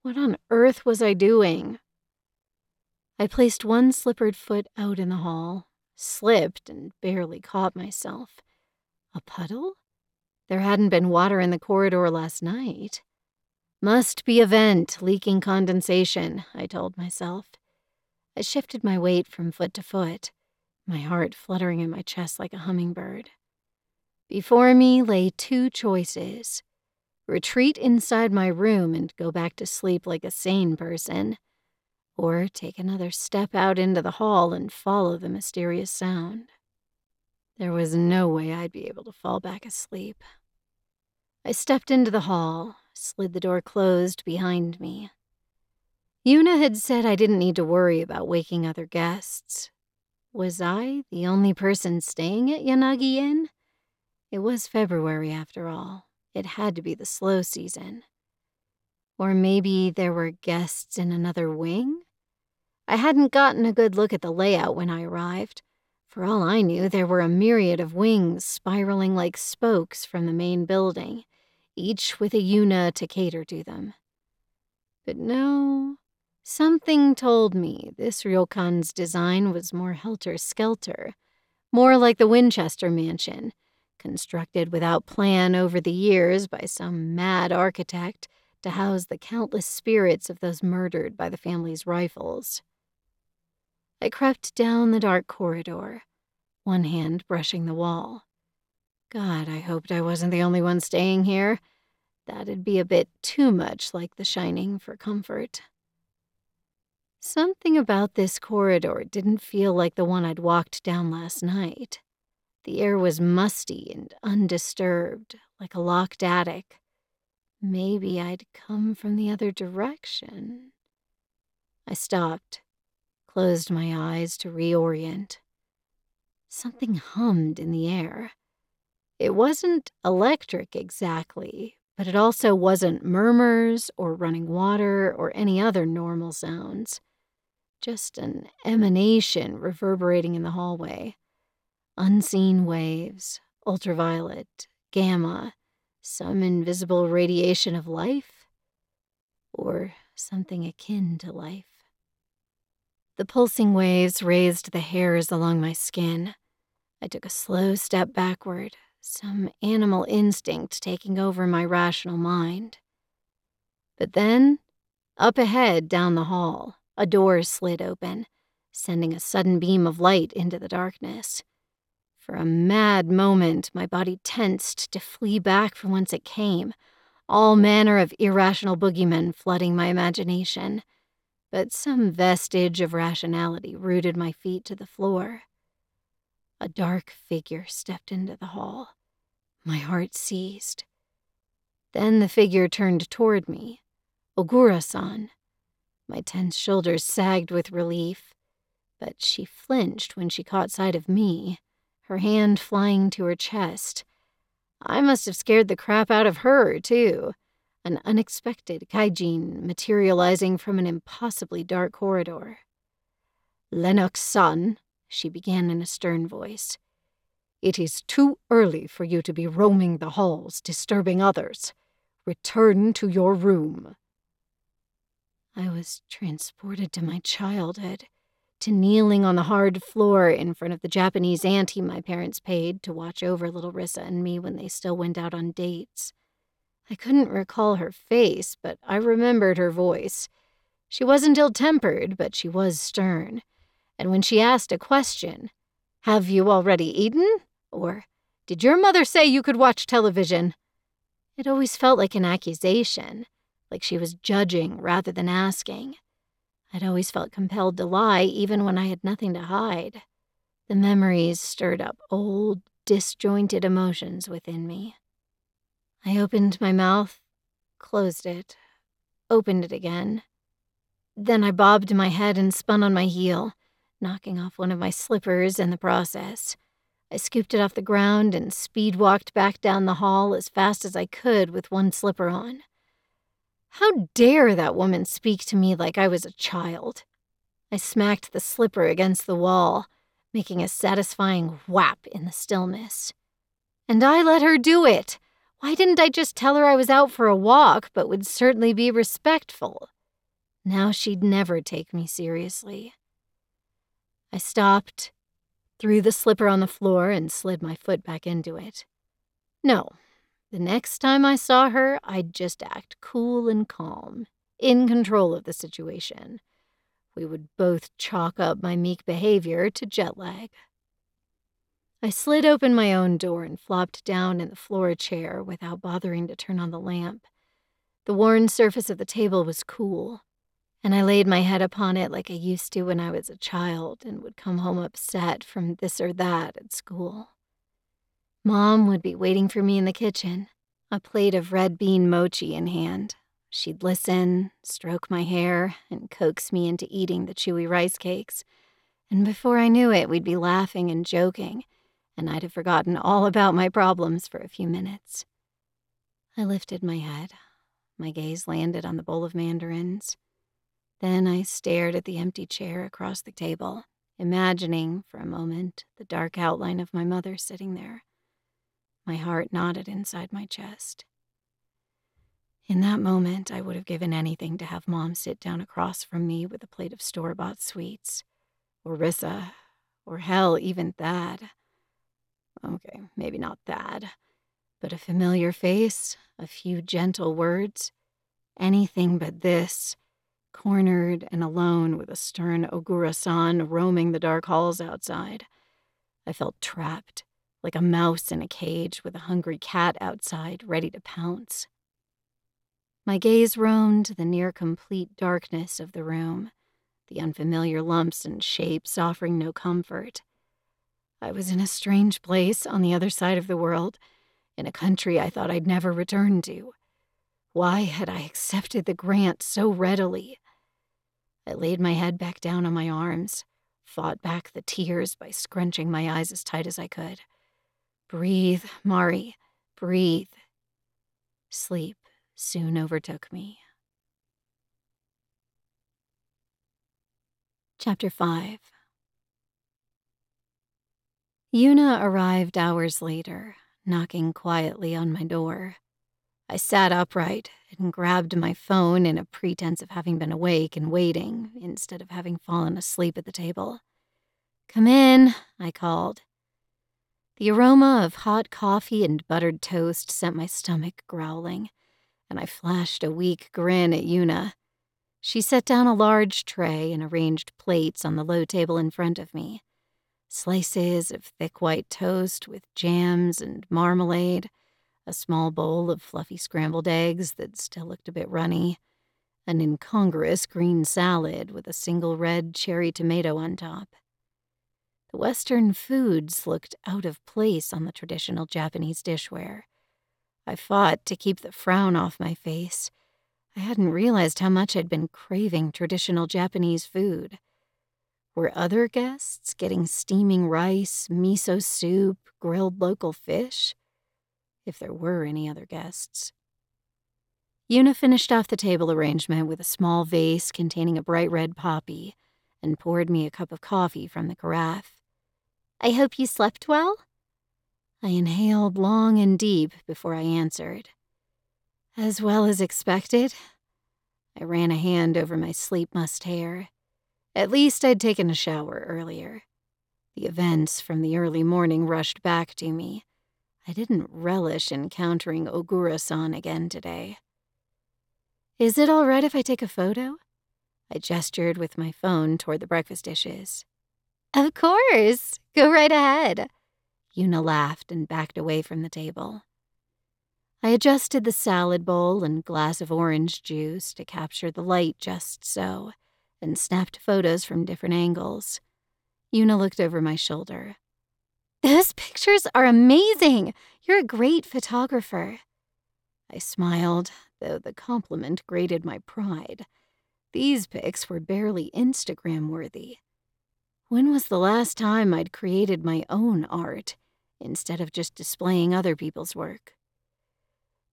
What on earth was I doing? I placed one slippered foot out in the hall, slipped, and barely caught myself. A puddle? There hadn't been water in the corridor last night. Must be a vent leaking condensation, I told myself. I shifted my weight from foot to foot, my heart fluttering in my chest like a hummingbird. Before me lay two choices retreat inside my room and go back to sleep like a sane person or take another step out into the hall and follow the mysterious sound. There was no way I'd be able to fall back asleep. I stepped into the hall, slid the door closed behind me. Yuna had said I didn't need to worry about waking other guests. Was I the only person staying at Yanagi Inn? It was February after all. It had to be the slow season. Or maybe there were guests in another wing? I hadn't gotten a good look at the layout when I arrived. For all I knew, there were a myriad of wings spiraling like spokes from the main building, each with a Yuna to cater to them. But no, something told me this ryokan's design was more helter skelter, more like the Winchester Mansion, constructed without plan over the years by some mad architect to house the countless spirits of those murdered by the family's rifles. I crept down the dark corridor, one hand brushing the wall. God, I hoped I wasn't the only one staying here. That'd be a bit too much like The Shining for comfort. Something about this corridor didn't feel like the one I'd walked down last night. The air was musty and undisturbed, like a locked attic. Maybe I'd come from the other direction. I stopped, closed my eyes to reorient. Something hummed in the air. It wasn't electric exactly, but it also wasn't murmurs or running water or any other normal sounds. Just an emanation reverberating in the hallway. Unseen waves, ultraviolet, gamma, some invisible radiation of life, or something akin to life. The pulsing waves raised the hairs along my skin. I took a slow step backward, some animal instinct taking over my rational mind. But then, up ahead down the hall, a door slid open, sending a sudden beam of light into the darkness. For a mad moment, my body tensed to flee back from whence it came, all manner of irrational boogeymen flooding my imagination. But some vestige of rationality rooted my feet to the floor. A dark figure stepped into the hall. My heart seized. Then the figure turned toward me. Ogura san. My tense shoulders sagged with relief, but she flinched when she caught sight of me, her hand flying to her chest. I must have scared the crap out of her, too. An unexpected Kaijin materializing from an impossibly dark corridor. Lennox san, she began in a stern voice. It is too early for you to be roaming the halls, disturbing others. Return to your room. I was transported to my childhood, to kneeling on the hard floor in front of the Japanese auntie my parents paid to watch over little Rissa and me when they still went out on dates. I couldn't recall her face, but I remembered her voice. She wasn't ill tempered, but she was stern and when she asked a question, Have you already eaten? or Did your mother say you could watch television? It always felt like an accusation, like she was judging rather than asking. I'd always felt compelled to lie, even when I had nothing to hide. The memories stirred up old, disjointed emotions within me. I opened my mouth, closed it, opened it again. Then I bobbed my head and spun on my heel knocking off one of my slippers in the process. I scooped it off the ground and speed walked back down the hall as fast as I could with one slipper on. How dare that woman speak to me like I was a child? I smacked the slipper against the wall, making a satisfying whap in the stillness. And I let her do it. Why didn't I just tell her I was out for a walk, but would certainly be respectful? Now she'd never take me seriously. I stopped, threw the slipper on the floor, and slid my foot back into it. No, the next time I saw her, I'd just act cool and calm, in control of the situation. We would both chalk up my meek behavior to jet lag. I slid open my own door and flopped down in the floor chair without bothering to turn on the lamp. The worn surface of the table was cool, and I laid my head upon it like I used to when I was a child and would come home upset from this or that at school. Mom would be waiting for me in the kitchen, a plate of red bean mochi in hand. She'd listen, stroke my hair, and coax me into eating the chewy rice cakes. And before I knew it, we'd be laughing and joking, and I'd have forgotten all about my problems for a few minutes. I lifted my head. My gaze landed on the bowl of mandarins. Then I stared at the empty chair across the table, imagining for a moment the dark outline of my mother sitting there. My heart knotted inside my chest. In that moment, I would have given anything to have Mom sit down across from me with a plate of store bought sweets. Or Rissa. Or hell, even Thad. Okay, maybe not Thad. But a familiar face, a few gentle words. Anything but this. Cornered and alone with a stern Ogura san roaming the dark halls outside. I felt trapped, like a mouse in a cage with a hungry cat outside ready to pounce. My gaze roamed the near complete darkness of the room, the unfamiliar lumps and shapes offering no comfort. I was in a strange place on the other side of the world, in a country I thought I'd never return to. Why had I accepted the grant so readily? I laid my head back down on my arms, fought back the tears by scrunching my eyes as tight as I could. Breathe, Mari, breathe. Sleep soon overtook me. Chapter 5 Yuna arrived hours later, knocking quietly on my door. I sat upright and grabbed my phone in a pretense of having been awake and waiting instead of having fallen asleep at the table. Come in, I called. The aroma of hot coffee and buttered toast sent my stomach growling and I flashed a weak grin at Yuna. She set down a large tray and arranged plates on the low table in front of me. Slices of thick white toast with jams and marmalade, a small bowl of fluffy scrambled eggs that still looked a bit runny, an incongruous green salad with a single red cherry tomato on top. The Western foods looked out of place on the traditional Japanese dishware. I fought to keep the frown off my face. I hadn't realized how much I'd been craving traditional Japanese food. Were other guests getting steaming rice, miso soup, grilled local fish? If there were any other guests. Yuna finished off the table arrangement with a small vase containing a bright red poppy and poured me a cup of coffee from the carafe. I hope you slept well? I inhaled long and deep before I answered. As well as expected. I ran a hand over my sleep mussed hair. At least I'd taken a shower earlier. The events from the early morning rushed back to me. I didn't relish encountering Ogura san again today. Is it all right if I take a photo? I gestured with my phone toward the breakfast dishes. Of course. Go right ahead. Yuna laughed and backed away from the table. I adjusted the salad bowl and glass of orange juice to capture the light just so, and snapped photos from different angles. Yuna looked over my shoulder. Those pictures are amazing. You're a great photographer. I smiled, though the compliment grated my pride. These pics were barely Instagram worthy. When was the last time I'd created my own art instead of just displaying other people's work?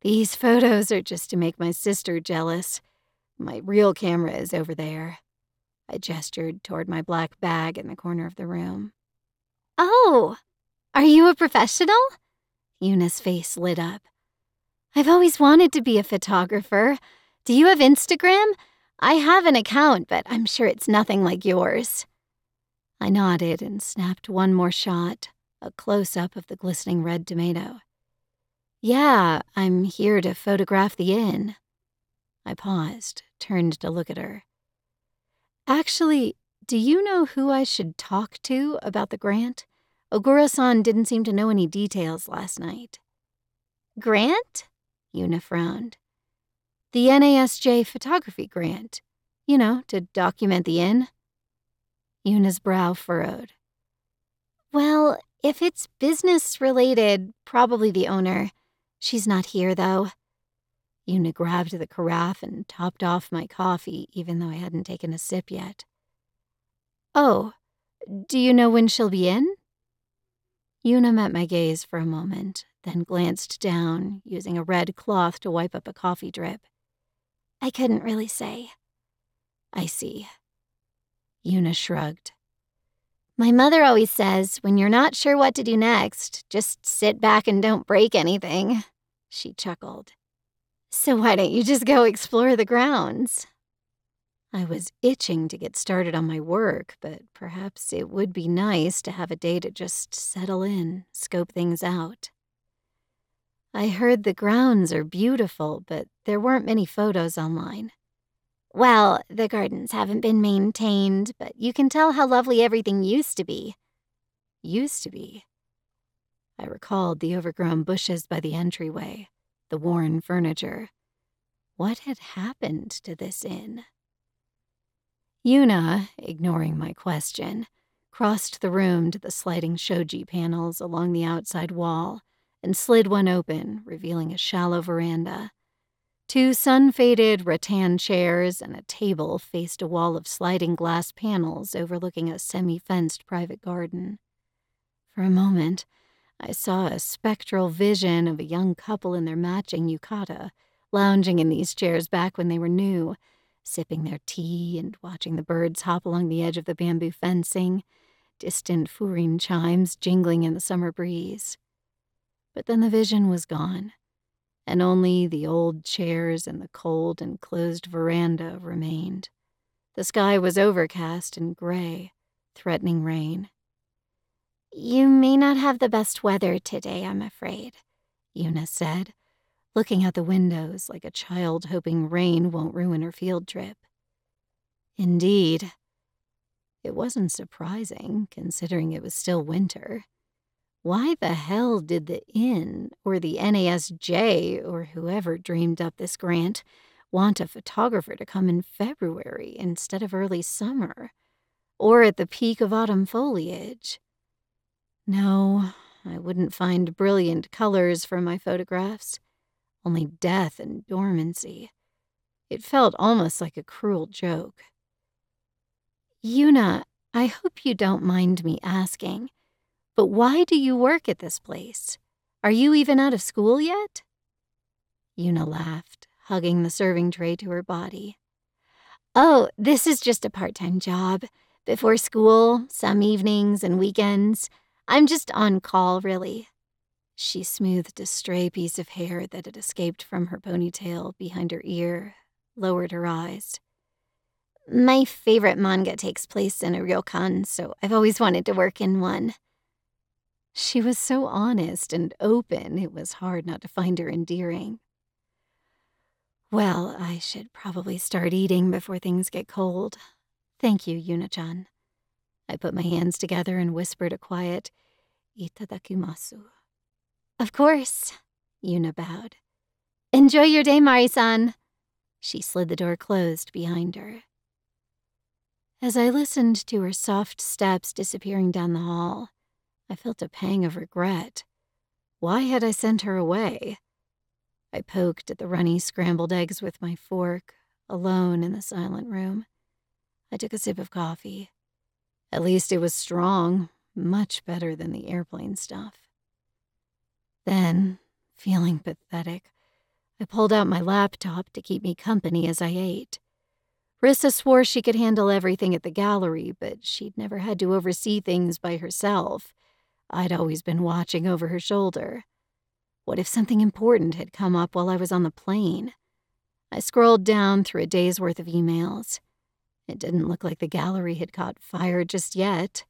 These photos are just to make my sister jealous. My real camera is over there. I gestured toward my black bag in the corner of the room. Oh, are you a professional? Yuna's face lit up. I've always wanted to be a photographer. Do you have Instagram? I have an account, but I'm sure it's nothing like yours. I nodded and snapped one more shot, a close up of the glistening red tomato. Yeah, I'm here to photograph the inn. I paused, turned to look at her. Actually, do you know who I should talk to about the grant? Ogura san didn't seem to know any details last night. Grant? Yuna frowned. The NASJ photography grant. You know, to document the inn. Yuna's brow furrowed. Well, if it's business related, probably the owner. She's not here, though. Yuna grabbed the carafe and topped off my coffee, even though I hadn't taken a sip yet. Oh, Do you know when she'll be in? Yuna met my gaze for a moment, then glanced down, using a red cloth to wipe up a coffee drip. I couldn't really say. I see. Yuna shrugged. My mother always says when you're not sure what to do next, just sit back and don't break anything. She chuckled. So why don't you just go explore the grounds? I was itching to get started on my work, but perhaps it would be nice to have a day to just settle in, scope things out. I heard the grounds are beautiful, but there weren't many photos online. Well, the gardens haven't been maintained, but you can tell how lovely everything used to be. Used to be. I recalled the overgrown bushes by the entryway, the worn furniture. What had happened to this inn? Yuna, ignoring my question, crossed the room to the sliding shoji panels along the outside wall and slid one open, revealing a shallow veranda. Two sun faded rattan chairs and a table faced a wall of sliding glass panels overlooking a semi fenced private garden. For a moment, I saw a spectral vision of a young couple in their matching yukata, lounging in these chairs back when they were new, sipping their tea and watching the birds hop along the edge of the bamboo fencing, distant furin chimes jingling in the summer breeze. But then the vision was gone and only the old chairs and the cold and closed veranda remained. The sky was overcast and gray, threatening rain. You may not have the best weather today, I'm afraid, Yuna said, looking out the windows like a child hoping rain won't ruin her field trip. Indeed. It wasn't surprising, considering it was still winter. Why the hell did the inn or the NASJ or whoever dreamed up this grant want a photographer to come in February instead of early summer or at the peak of autumn foliage? No, I wouldn't find brilliant colors for my photographs, only death and dormancy. It felt almost like a cruel joke. Yuna, I hope you don't mind me asking. But why do you work at this place? Are you even out of school yet? Yuna laughed, hugging the serving tray to her body. Oh, this is just a part time job. Before school, some evenings and weekends. I'm just on call, really. She smoothed a stray piece of hair that had escaped from her ponytail behind her ear, lowered her eyes. My favorite manga takes place in a ryokan, so I've always wanted to work in one. She was so honest and open, it was hard not to find her endearing. Well, I should probably start eating before things get cold. Thank you, Yuna-chan. I put my hands together and whispered a quiet, Itadakimasu. Of course, Yuna bowed. Enjoy your day, Mari-san. She slid the door closed behind her. As I listened to her soft steps disappearing down the hall, I felt a pang of regret. Why had I sent her away? I poked at the runny scrambled eggs with my fork, alone in the silent room. I took a sip of coffee. At least it was strong, much better than the airplane stuff. Then, feeling pathetic, I pulled out my laptop to keep me company as I ate. Rissa swore she could handle everything at the gallery, but she'd never had to oversee things by herself. I'd always been watching over her shoulder. What if something important had come up while I was on the plane? I scrolled down through a day's worth of emails. It didn't look like the gallery had caught fire just yet.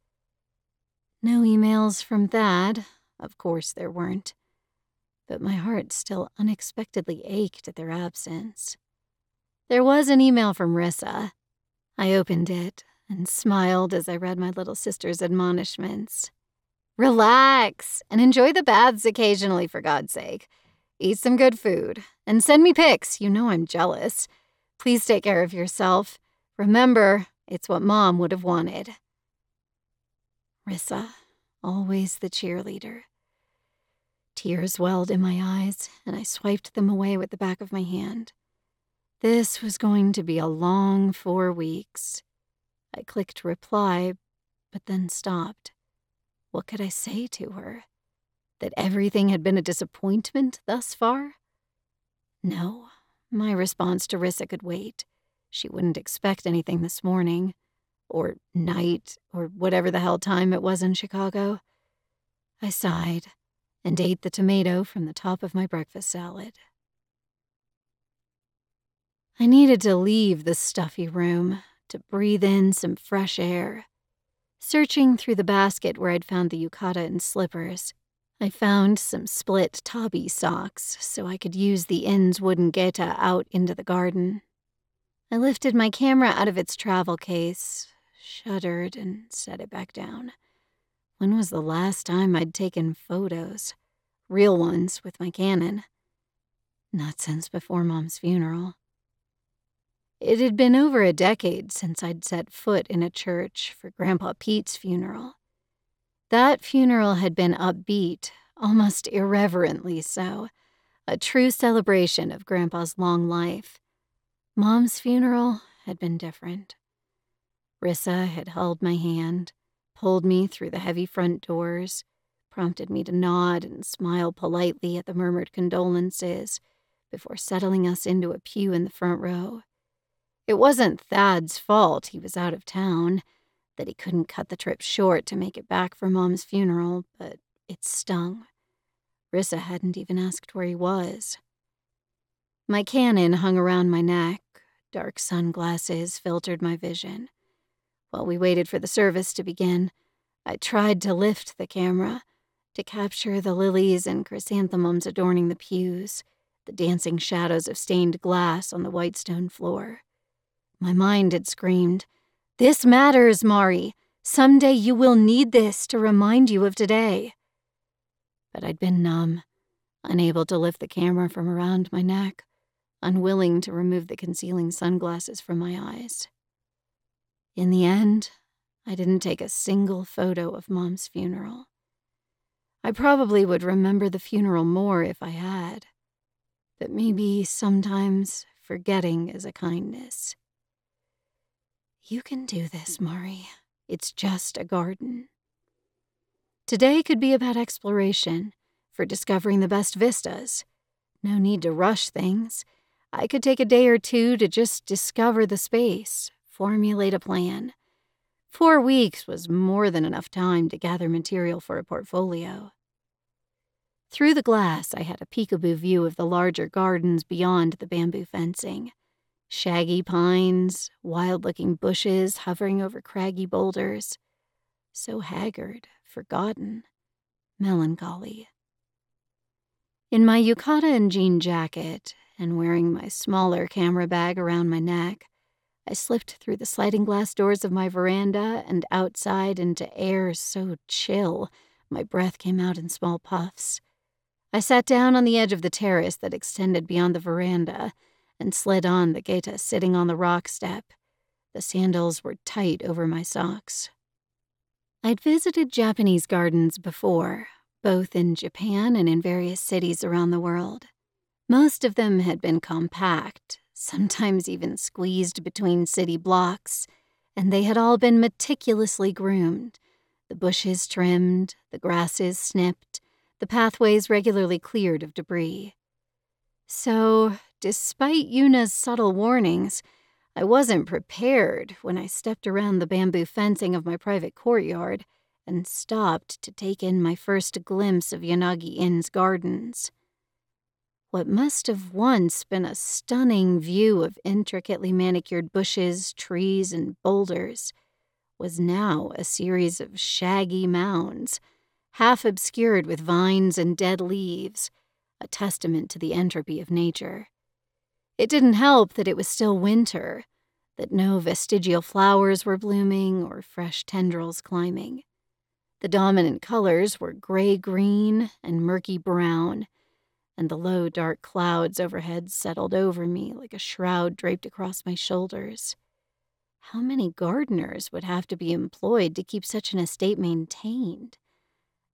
No emails from Thad. Of course there weren't. But my heart still unexpectedly ached at their absence. There was an email from Rissa. I opened it and smiled as I read my little sister's admonishments. Relax and enjoy the baths occasionally, for God's sake. Eat some good food and send me pics. You know I'm jealous. Please take care of yourself. Remember, it's what mom would have wanted. Rissa, always the cheerleader. Tears welled in my eyes, and I swiped them away with the back of my hand. This was going to be a long four weeks. I clicked reply, but then stopped. What could I say to her? That everything had been a disappointment thus far? No, my response to Rissa could wait. She wouldn't expect anything this morning, or night, or whatever the hell time it was in Chicago. I sighed and ate the tomato from the top of my breakfast salad. I needed to leave the stuffy room to breathe in some fresh air. Searching through the basket where I'd found the yukata and slippers, I found some split tabi socks so I could use the inn's wooden geta out into the garden. I lifted my camera out of its travel case, shuddered, and set it back down. When was the last time I'd taken photos? Real ones with my Canon. Not since before Mom's funeral. It had been over a decade since I'd set foot in a church for Grandpa Pete's funeral. That funeral had been upbeat, almost irreverently so, a true celebration of Grandpa's long life. Mom's funeral had been different. Rissa had held my hand, pulled me through the heavy front doors, prompted me to nod and smile politely at the murmured condolences before settling us into a pew in the front row. It wasn't Thad's fault he was out of town, that he couldn't cut the trip short to make it back for Mom's funeral, but it stung. Rissa hadn't even asked where he was. My Canon hung around my neck, dark sunglasses filtered my vision. While we waited for the service to begin, I tried to lift the camera to capture the lilies and chrysanthemums adorning the pews, the dancing shadows of stained glass on the white stone floor. My mind had screamed, This matters, Mari. Someday you will need this to remind you of today. But I'd been numb, unable to lift the camera from around my neck, unwilling to remove the concealing sunglasses from my eyes. In the end, I didn't take a single photo of Mom's funeral. I probably would remember the funeral more if I had. But maybe sometimes forgetting is a kindness. You can do this, Mari. It's just a garden. Today could be about exploration, for discovering the best vistas. No need to rush things. I could take a day or two to just discover the space, formulate a plan. Four weeks was more than enough time to gather material for a portfolio. Through the glass, I had a peekaboo view of the larger gardens beyond the bamboo fencing. Shaggy pines, wild looking bushes hovering over craggy boulders. So haggard, forgotten, melancholy. In my yukata and jean jacket, and wearing my smaller camera bag around my neck, I slipped through the sliding glass doors of my veranda and outside into air so chill my breath came out in small puffs. I sat down on the edge of the terrace that extended beyond the veranda and slid on the geta sitting on the rock step. The sandals were tight over my socks. I'd visited Japanese gardens before, both in Japan and in various cities around the world. Most of them had been compact, sometimes even squeezed between city blocks, and they had all been meticulously groomed. The bushes trimmed, the grasses snipped, the pathways regularly cleared of debris. So, despite Yuna's subtle warnings, I wasn't prepared when I stepped around the bamboo fencing of my private courtyard and stopped to take in my first glimpse of Yanagi Inn's gardens. What must have once been a stunning view of intricately manicured bushes, trees, and boulders was now a series of shaggy mounds, half obscured with vines and dead leaves, a testament to the entropy of nature. It didn't help that it was still winter, that no vestigial flowers were blooming or fresh tendrils climbing. The dominant colors were gray green and murky brown and the low, dark clouds overhead settled over me like a shroud draped across my shoulders. How many gardeners would have to be employed to keep such an estate maintained?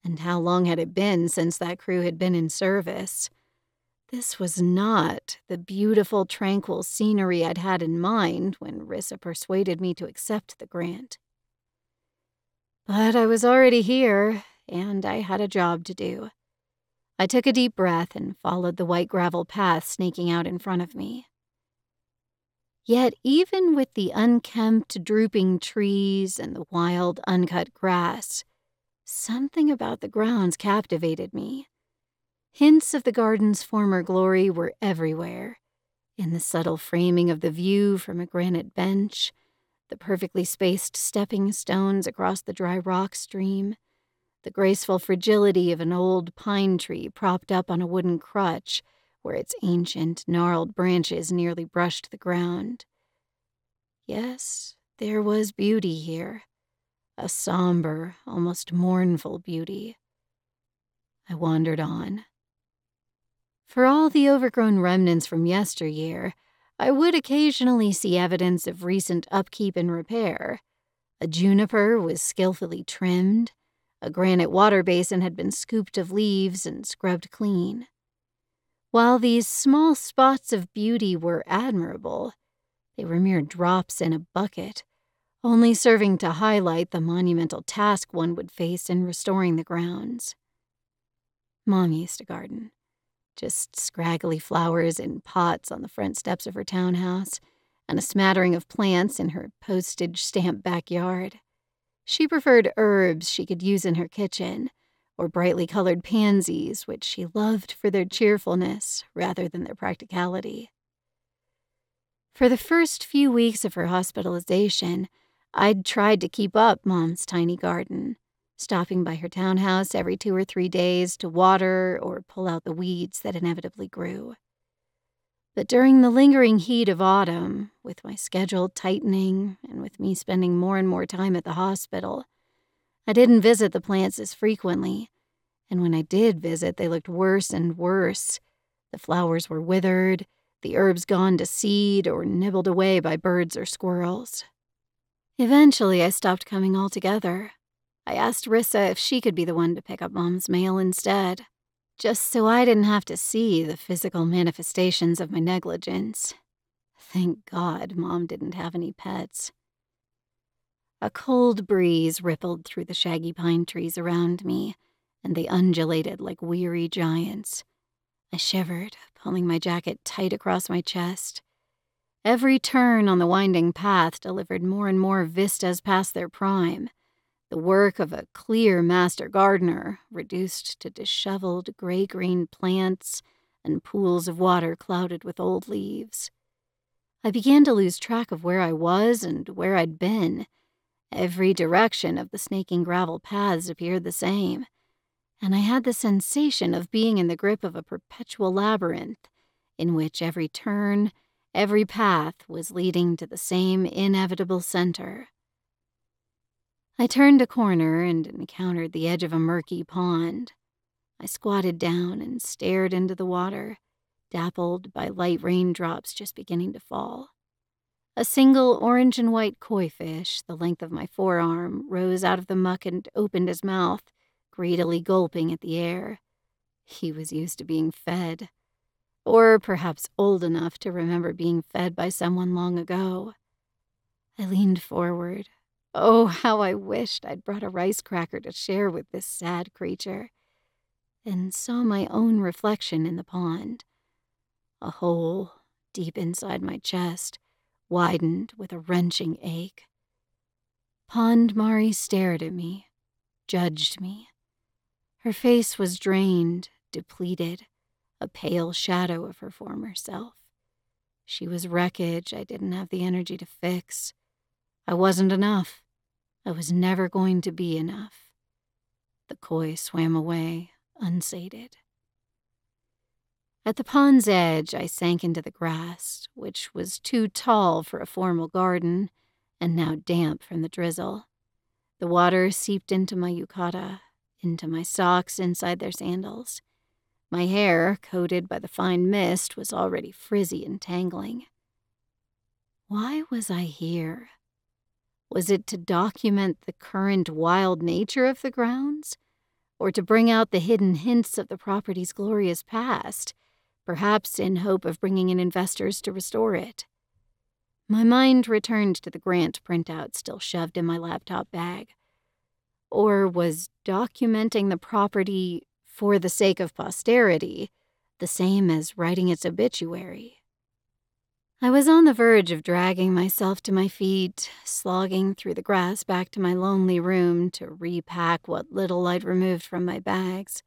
And how long had it been since that crew had been in service? This was not the beautiful, tranquil scenery I'd had in mind when Rissa persuaded me to accept the grant. But I was already here, and I had a job to do. I took a deep breath and followed the white gravel path snaking out in front of me. Yet, even with the unkempt, drooping trees and the wild, uncut grass, something about the grounds captivated me. Hints of the garden's former glory were everywhere in the subtle framing of the view from a granite bench, the perfectly spaced stepping stones across the dry rock stream, the graceful fragility of an old pine tree propped up on a wooden crutch where its ancient, gnarled branches nearly brushed the ground. Yes, there was beauty here, a somber, almost mournful beauty. I wandered on. For all the overgrown remnants from yesteryear, I would occasionally see evidence of recent upkeep and repair. A juniper was skillfully trimmed, a granite water basin had been scooped of leaves and scrubbed clean. While these small spots of beauty were admirable, they were mere drops in a bucket, only serving to highlight the monumental task one would face in restoring the grounds. Mom used to garden. Just scraggly flowers in pots on the front steps of her townhouse, and a smattering of plants in her postage stamp backyard. She preferred herbs she could use in her kitchen, or brightly colored pansies, which she loved for their cheerfulness rather than their practicality. For the first few weeks of her hospitalization, I'd tried to keep up Mom's tiny garden, stopping by her townhouse every two or three days to water or pull out the weeds that inevitably grew. But during the lingering heat of autumn, with my schedule tightening and with me spending more and more time at the hospital, I didn't visit the plants as frequently. And when I did visit, they looked worse and worse. The flowers were withered, the herbs gone to seed or nibbled away by birds or squirrels. Eventually, I stopped coming altogether. I asked Rissa if she could be the one to pick up Mom's mail instead just so I didn't have to see the physical manifestations of my negligence. Thank God Mom didn't have any pets. A cold breeze rippled through the shaggy pine trees around me, and they undulated like weary giants. I shivered, pulling my jacket tight across my chest. Every turn on the winding path delivered more and more vistas past their prime the work of a clear master gardener, reduced to disheveled gray green plants and pools of water clouded with old leaves. I began to lose track of where I was and where I'd been. Every direction of the snaking gravel paths appeared the same, and I had the sensation of being in the grip of a perpetual labyrinth in which every turn, every path was leading to the same inevitable center. I turned a corner and encountered the edge of a murky pond. I squatted down and stared into the water, dappled by light raindrops just beginning to fall. A single orange and white koi fish, the length of my forearm, rose out of the muck and opened his mouth, greedily gulping at the air. He was used to being fed, or perhaps old enough to remember being fed by someone long ago. I leaned forward, Oh, how I wished I'd brought a rice cracker to share with this sad creature, and saw my own reflection in the pond. A hole deep inside my chest widened with a wrenching ache. Pond Mari stared at me, judged me. Her face was drained, depleted, a pale shadow of her former self. She was wreckage I didn't have the energy to fix. I wasn't enough. I was never going to be enough. The koi swam away, unsated. At the pond's edge, I sank into the grass, which was too tall for a formal garden and now damp from the drizzle. The water seeped into my yukata, into my socks inside their sandals. My hair, coated by the fine mist, was already frizzy and tangling. Why was I here? Was it to document the current wild nature of the grounds? Or to bring out the hidden hints of the property's glorious past, perhaps in hope of bringing in investors to restore it? My mind returned to the grant printout still shoved in my laptop bag. or was documenting the property for the sake of posterity, the same as writing its obituary. I was on the verge of dragging myself to my feet, slogging through the grass back to my lonely room to repack what little I'd removed from my bags,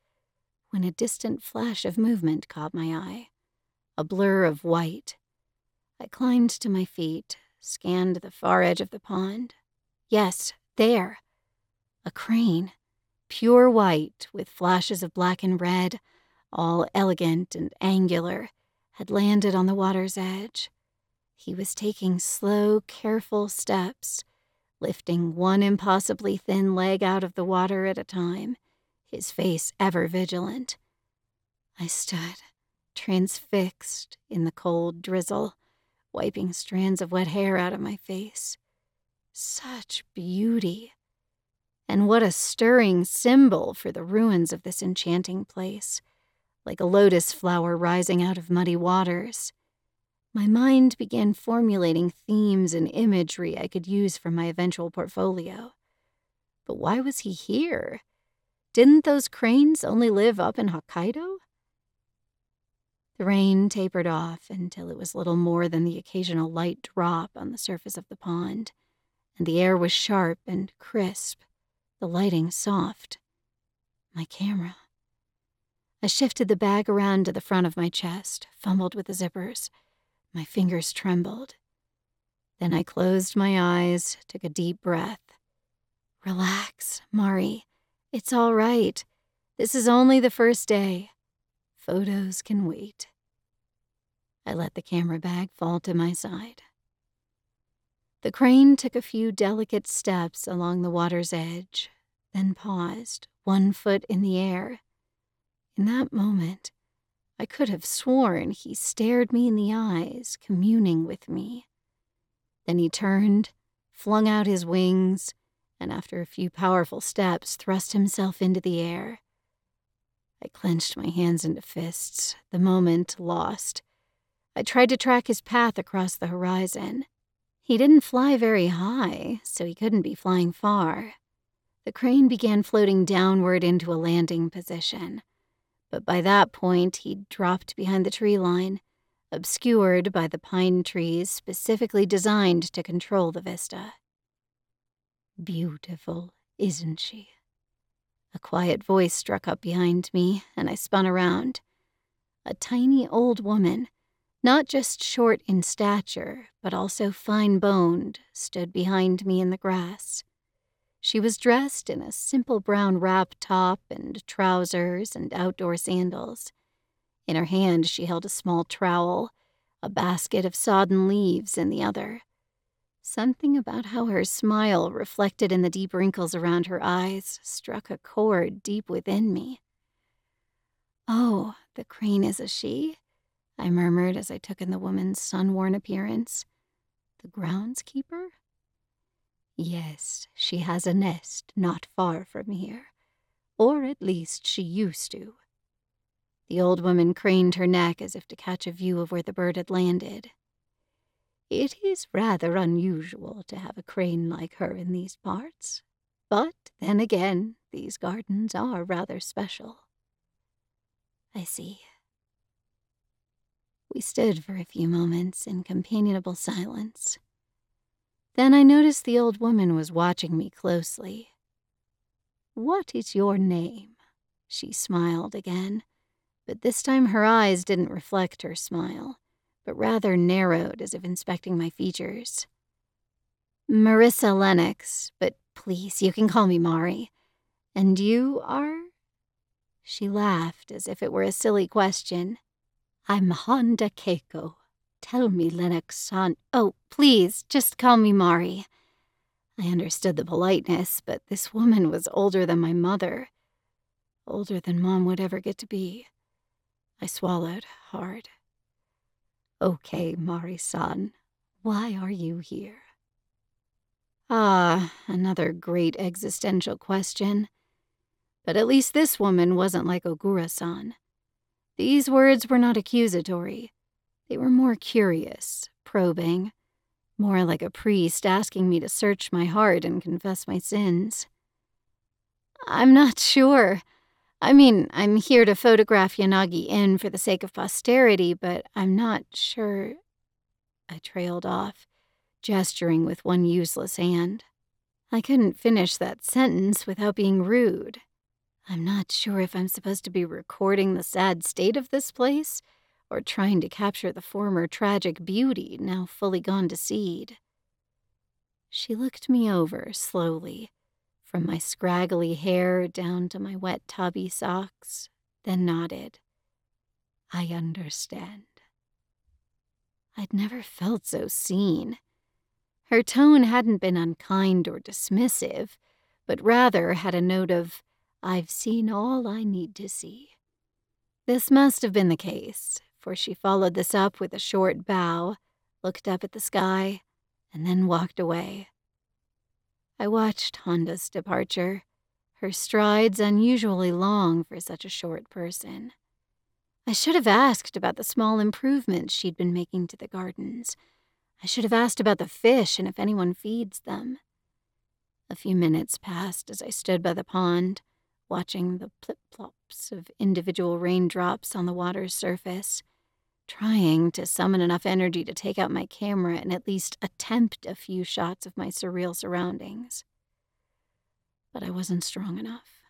when a distant flash of movement caught my eye a blur of white. I climbed to my feet, scanned the far edge of the pond. Yes, there. A crane, pure white with flashes of black and red, all elegant and angular, had landed on the water's edge. He was taking slow, careful steps, lifting one impossibly thin leg out of the water at a time, his face ever vigilant. I stood, transfixed in the cold drizzle, wiping strands of wet hair out of my face. Such beauty! And what a stirring symbol for the ruins of this enchanting place, like a lotus flower rising out of muddy waters. My mind began formulating themes and imagery I could use for my eventual portfolio. But why was he here? Didn't those cranes only live up in Hokkaido? The rain tapered off until it was little more than the occasional light drop on the surface of the pond, and the air was sharp and crisp, the lighting soft. My camera. I shifted the bag around to the front of my chest, fumbled with the zippers. My fingers trembled. Then I closed my eyes, took a deep breath. Relax, Mari. It's all right. This is only the first day. Photos can wait. I let the camera bag fall to my side. The crane took a few delicate steps along the water's edge, then paused, one foot in the air. In that moment, I could have sworn he stared me in the eyes, communing with me. Then he turned, flung out his wings, and after a few powerful steps, thrust himself into the air. I clenched my hands into fists, the moment lost. I tried to track his path across the horizon. He didn't fly very high, so he couldn't be flying far. The crane began floating downward into a landing position. But by that point, he'd dropped behind the tree line, obscured by the pine trees specifically designed to control the vista. Beautiful, isn't she? A quiet voice struck up behind me, and I spun around. A tiny old woman, not just short in stature, but also fine boned, stood behind me in the grass. She was dressed in a simple brown wrap top and trousers and outdoor sandals. In her hand, she held a small trowel, a basket of sodden leaves in the other. Something about how her smile, reflected in the deep wrinkles around her eyes, struck a chord deep within me. Oh, the crane is a she? I murmured as I took in the woman's sun worn appearance. The groundskeeper? Yes, she has a nest not far from here. Or at least she used to. The old woman craned her neck as if to catch a view of where the bird had landed. It is rather unusual to have a crane like her in these parts. But then again, these gardens are rather special. I see. We stood for a few moments in companionable silence. Then I noticed the old woman was watching me closely. What is your name? She smiled again, but this time her eyes didn't reflect her smile but rather narrowed as if inspecting my features. Marissa Lennox, but please, you can call me Mari. And you are? She laughed as if it were a silly question. I'm Honda Keiko. Tell me, Lennox san. Oh, please, just call me Mari. I understood the politeness, but this woman was older than my mother. Older than Mom would ever get to be. I swallowed hard. Okay, Mari-san, why are you here? Ah, another great existential question. But at least this woman wasn't like Ogura-san. These words were not accusatory. They were more curious, probing, more like a priest asking me to search my heart and confess my sins. I'm not sure. I mean, I'm here to photograph Yanagi Inn for the sake of posterity, but I'm not sure. I trailed off, gesturing with one useless hand. I couldn't finish that sentence without being rude. I'm not sure if I'm supposed to be recording the sad state of this place or trying to capture the former tragic beauty now fully gone to seed. She looked me over slowly from my scraggly hair down to my wet tabi socks, then nodded. I understand. I'd never felt so seen. Her tone hadn't been unkind or dismissive, but rather had a note of, I've seen all I need to see. This must have been the case, for she followed this up with a short bow, looked up at the sky, and then walked away. I watched Honda's departure, her strides unusually long for such a short person. I should have asked about the small improvements she'd been making to the gardens. I should have asked about the fish and if anyone feeds them. A few minutes passed as I stood by the pond, watching the plip plops of individual raindrops on the water's surface trying to summon enough energy to take out my camera and at least attempt a few shots of my surreal surroundings. But I wasn't strong enough.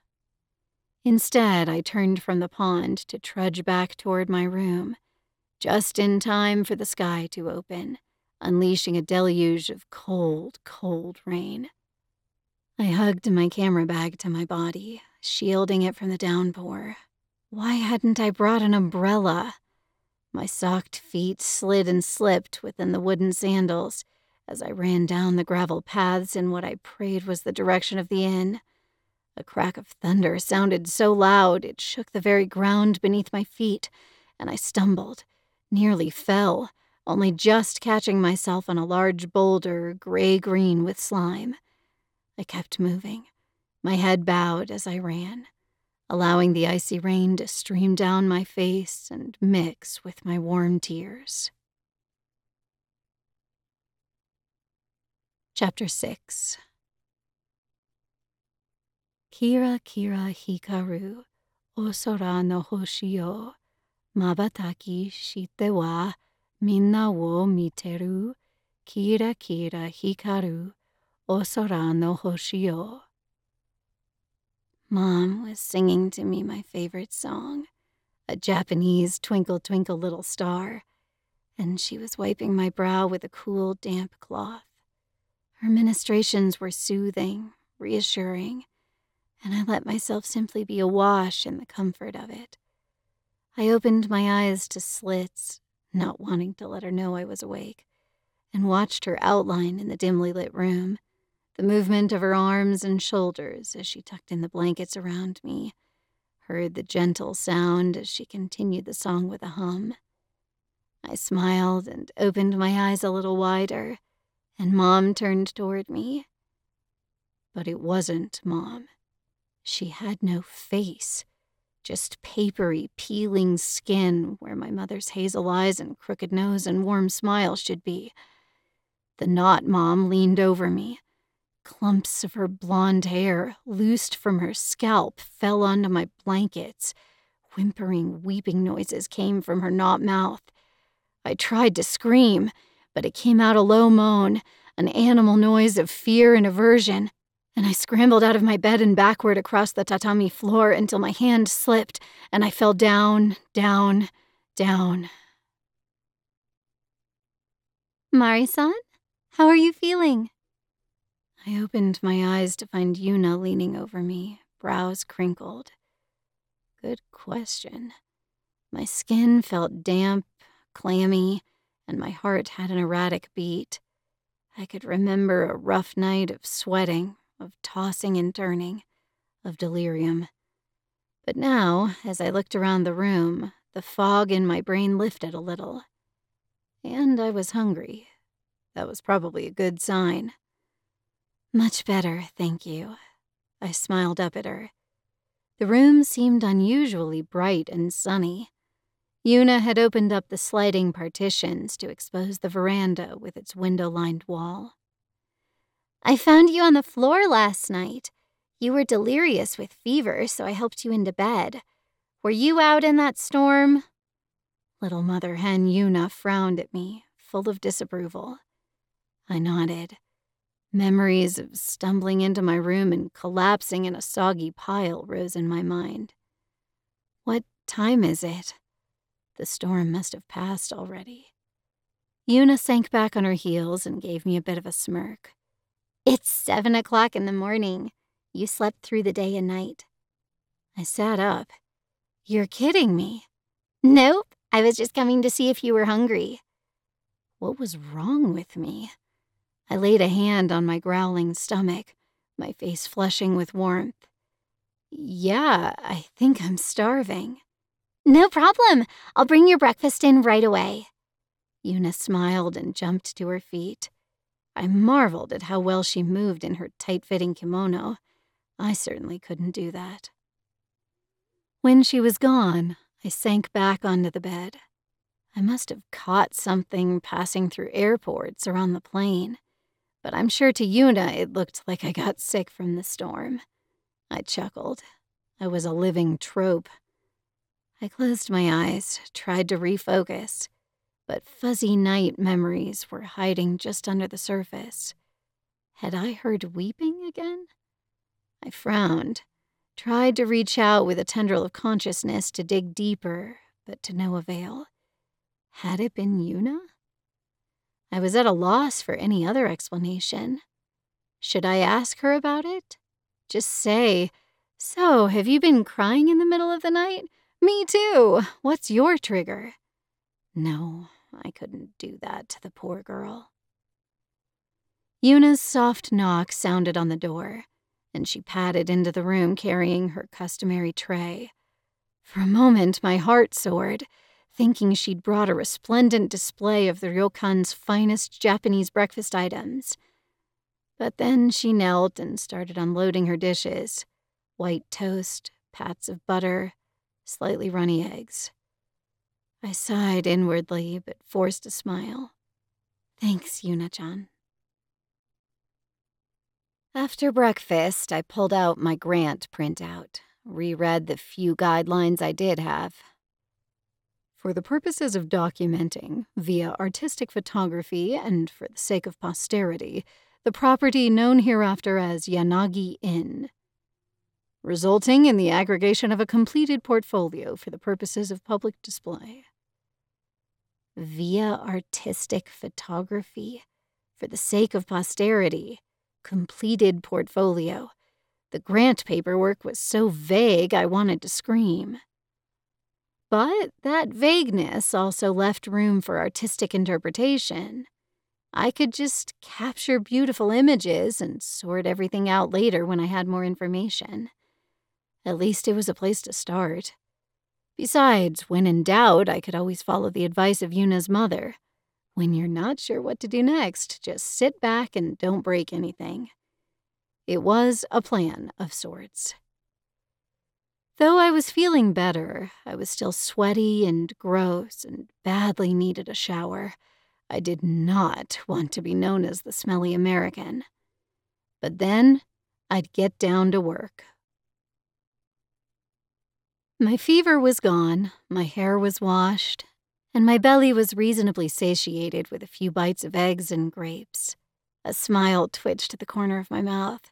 Instead, I turned from the pond to trudge back toward my room, just in time for the sky to open, unleashing a deluge of cold, cold rain. I hugged my camera bag to my body, shielding it from the downpour. Why hadn't I brought an umbrella? My socked feet slid and slipped within the wooden sandals as I ran down the gravel paths in what I prayed was the direction of the inn. A crack of thunder sounded so loud it shook the very ground beneath my feet, and I stumbled, nearly fell, only just catching myself on a large boulder, gray green with slime. I kept moving, my head bowed as I ran allowing the icy rain to stream down my face and mix with my warm tears. Chapter 6 Kira Kira Hikaru Osora no Hoshi o Mabataki shite wa minna wo miteru Kira Kira Hikaru Osora no Hoshi o Mom was singing to me my favorite song, a Japanese Twinkle Twinkle Little Star, and she was wiping my brow with a cool, damp cloth. Her ministrations were soothing, reassuring, and I let myself simply be awash in the comfort of it. I opened my eyes to slits, not wanting to let her know I was awake, and watched her outline in the dimly lit room the movement of her arms and shoulders as she tucked in the blankets around me, heard the gentle sound as she continued the song with a hum. I smiled and opened my eyes a little wider, and Mom turned toward me. But it wasn't Mom. She had no face, just papery, peeling skin where my mother's hazel eyes and crooked nose and warm smile should be. The not Mom leaned over me Clumps of her blonde hair, loosed from her scalp, fell onto my blankets. Whimpering, weeping noises came from her not mouth. I tried to scream, but it came out a low moan, an animal noise of fear and aversion, and I scrambled out of my bed and backward across the tatami floor until my hand slipped and I fell down, down, down. Mari-san, how are you feeling? I opened my eyes to find Yuna leaning over me, brows crinkled. Good question. My skin felt damp, clammy, and my heart had an erratic beat. I could remember a rough night of sweating, of tossing and turning, of delirium. But now, as I looked around the room, the fog in my brain lifted a little. And I was hungry. That was probably a good sign. Much better, thank you. I smiled up at her. The room seemed unusually bright and sunny. Yuna had opened up the sliding partitions to expose the veranda with its window lined wall. I found you on the floor last night. You were delirious with fever, so I helped you into bed. Were you out in that storm? Little Mother Hen Yuna frowned at me, full of disapproval. I nodded. Memories of stumbling into my room and collapsing in a soggy pile rose in my mind. What time is it? The storm must have passed already. Yuna sank back on her heels and gave me a bit of a smirk. It's seven o'clock in the morning. You slept through the day and night. I sat up. You're kidding me. Nope, I was just coming to see if you were hungry. What was wrong with me? I laid a hand on my growling stomach, my face flushing with warmth. Yeah, I think I'm starving. No problem. I'll bring your breakfast in right away. Yuna smiled and jumped to her feet. I marveled at how well she moved in her tight fitting kimono. I certainly couldn't do that. When she was gone, I sank back onto the bed. I must have caught something passing through airports or on the plane, but I'm sure to Yuna it looked like I got sick from the storm. I chuckled. I was a living trope. I closed my eyes, tried to refocus, but fuzzy night memories were hiding just under the surface. Had I heard weeping again? I frowned, tried to reach out with a tendril of consciousness to dig deeper, but to no avail. Had it been Yuna? I was at a loss for any other explanation. Should I ask her about it? Just say, So, have you been crying in the middle of the night? Me too. What's your trigger? No, I couldn't do that to the poor girl. Yuna's soft knock sounded on the door, and she padded into the room carrying her customary tray. For a moment, my heart soared, thinking she'd brought a resplendent display of the ryokan's finest Japanese breakfast items. But then she knelt and started unloading her dishes white toast, pats of butter, slightly runny eggs. I sighed inwardly, but forced a smile. Thanks, Yuna-chan. After breakfast, I pulled out my grant printout, reread the few guidelines I did have. For the purposes of documenting, via artistic photography and for the sake of posterity, the property known hereafter as Yanagi Inn resulting in the aggregation of a completed portfolio for the purposes of public display. Via artistic photography, for the sake of posterity, completed portfolio. The grant paperwork was so vague I wanted to scream. But that vagueness also left room for artistic interpretation. I could just capture beautiful images and sort everything out later when I had more information. At least it was a place to start. Besides, when in doubt, I could always follow the advice of Yuna's mother. When you're not sure what to do next, just sit back and don't break anything. It was a plan of sorts. Though I was feeling better, I was still sweaty and gross and badly needed a shower. I did not want to be known as the smelly American. But then I'd get down to work. My fever was gone, my hair was washed, and my belly was reasonably satiated with a few bites of eggs and grapes. A smile twitched at the corner of my mouth.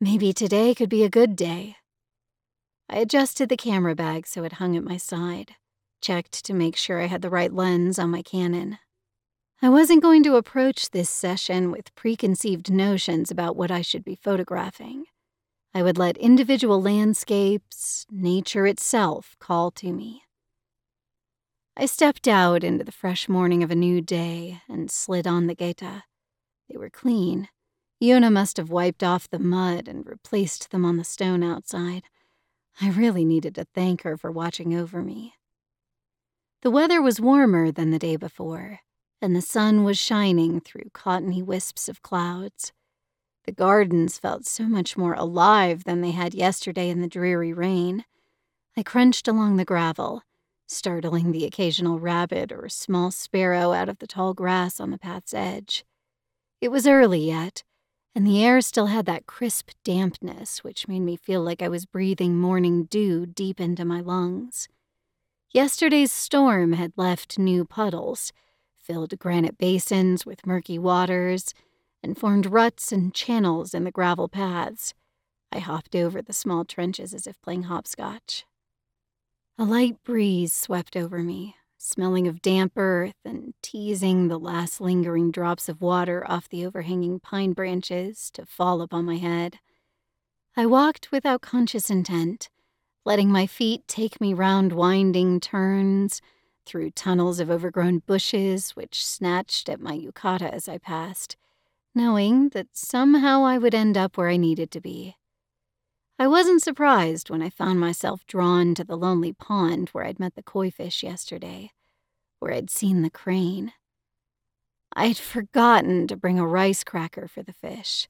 Maybe today could be a good day. I adjusted the camera bag so it hung at my side, checked to make sure I had the right lens on my Canon. I wasn't going to approach this session with preconceived notions about what I should be photographing. I would let individual landscapes, nature itself, call to me. I stepped out into the fresh morning of a new day and slid on the geta. They were clean. Yuna must have wiped off the mud and replaced them on the stone outside. I really needed to thank her for watching over me. The weather was warmer than the day before, and the sun was shining through cottony wisps of clouds. The gardens felt so much more alive than they had yesterday in the dreary rain. I crunched along the gravel, startling the occasional rabbit or small sparrow out of the tall grass on the path's edge. It was early yet, and the air still had that crisp dampness which made me feel like I was breathing morning dew deep into my lungs. Yesterday's storm had left new puddles, filled granite basins with murky waters, and formed ruts and channels in the gravel paths. I hopped over the small trenches as if playing hopscotch. A light breeze swept over me, smelling of damp earth and teasing the last lingering drops of water off the overhanging pine branches to fall upon my head. I walked without conscious intent, letting my feet take me round winding turns, through tunnels of overgrown bushes which snatched at my yukata as I passed, knowing that somehow I would end up where I needed to be. I wasn't surprised when I found myself drawn to the lonely pond where I'd met the koi fish yesterday, where I'd seen the crane. I'd [LAUGHS] forgotten to bring a rice cracker for the fish.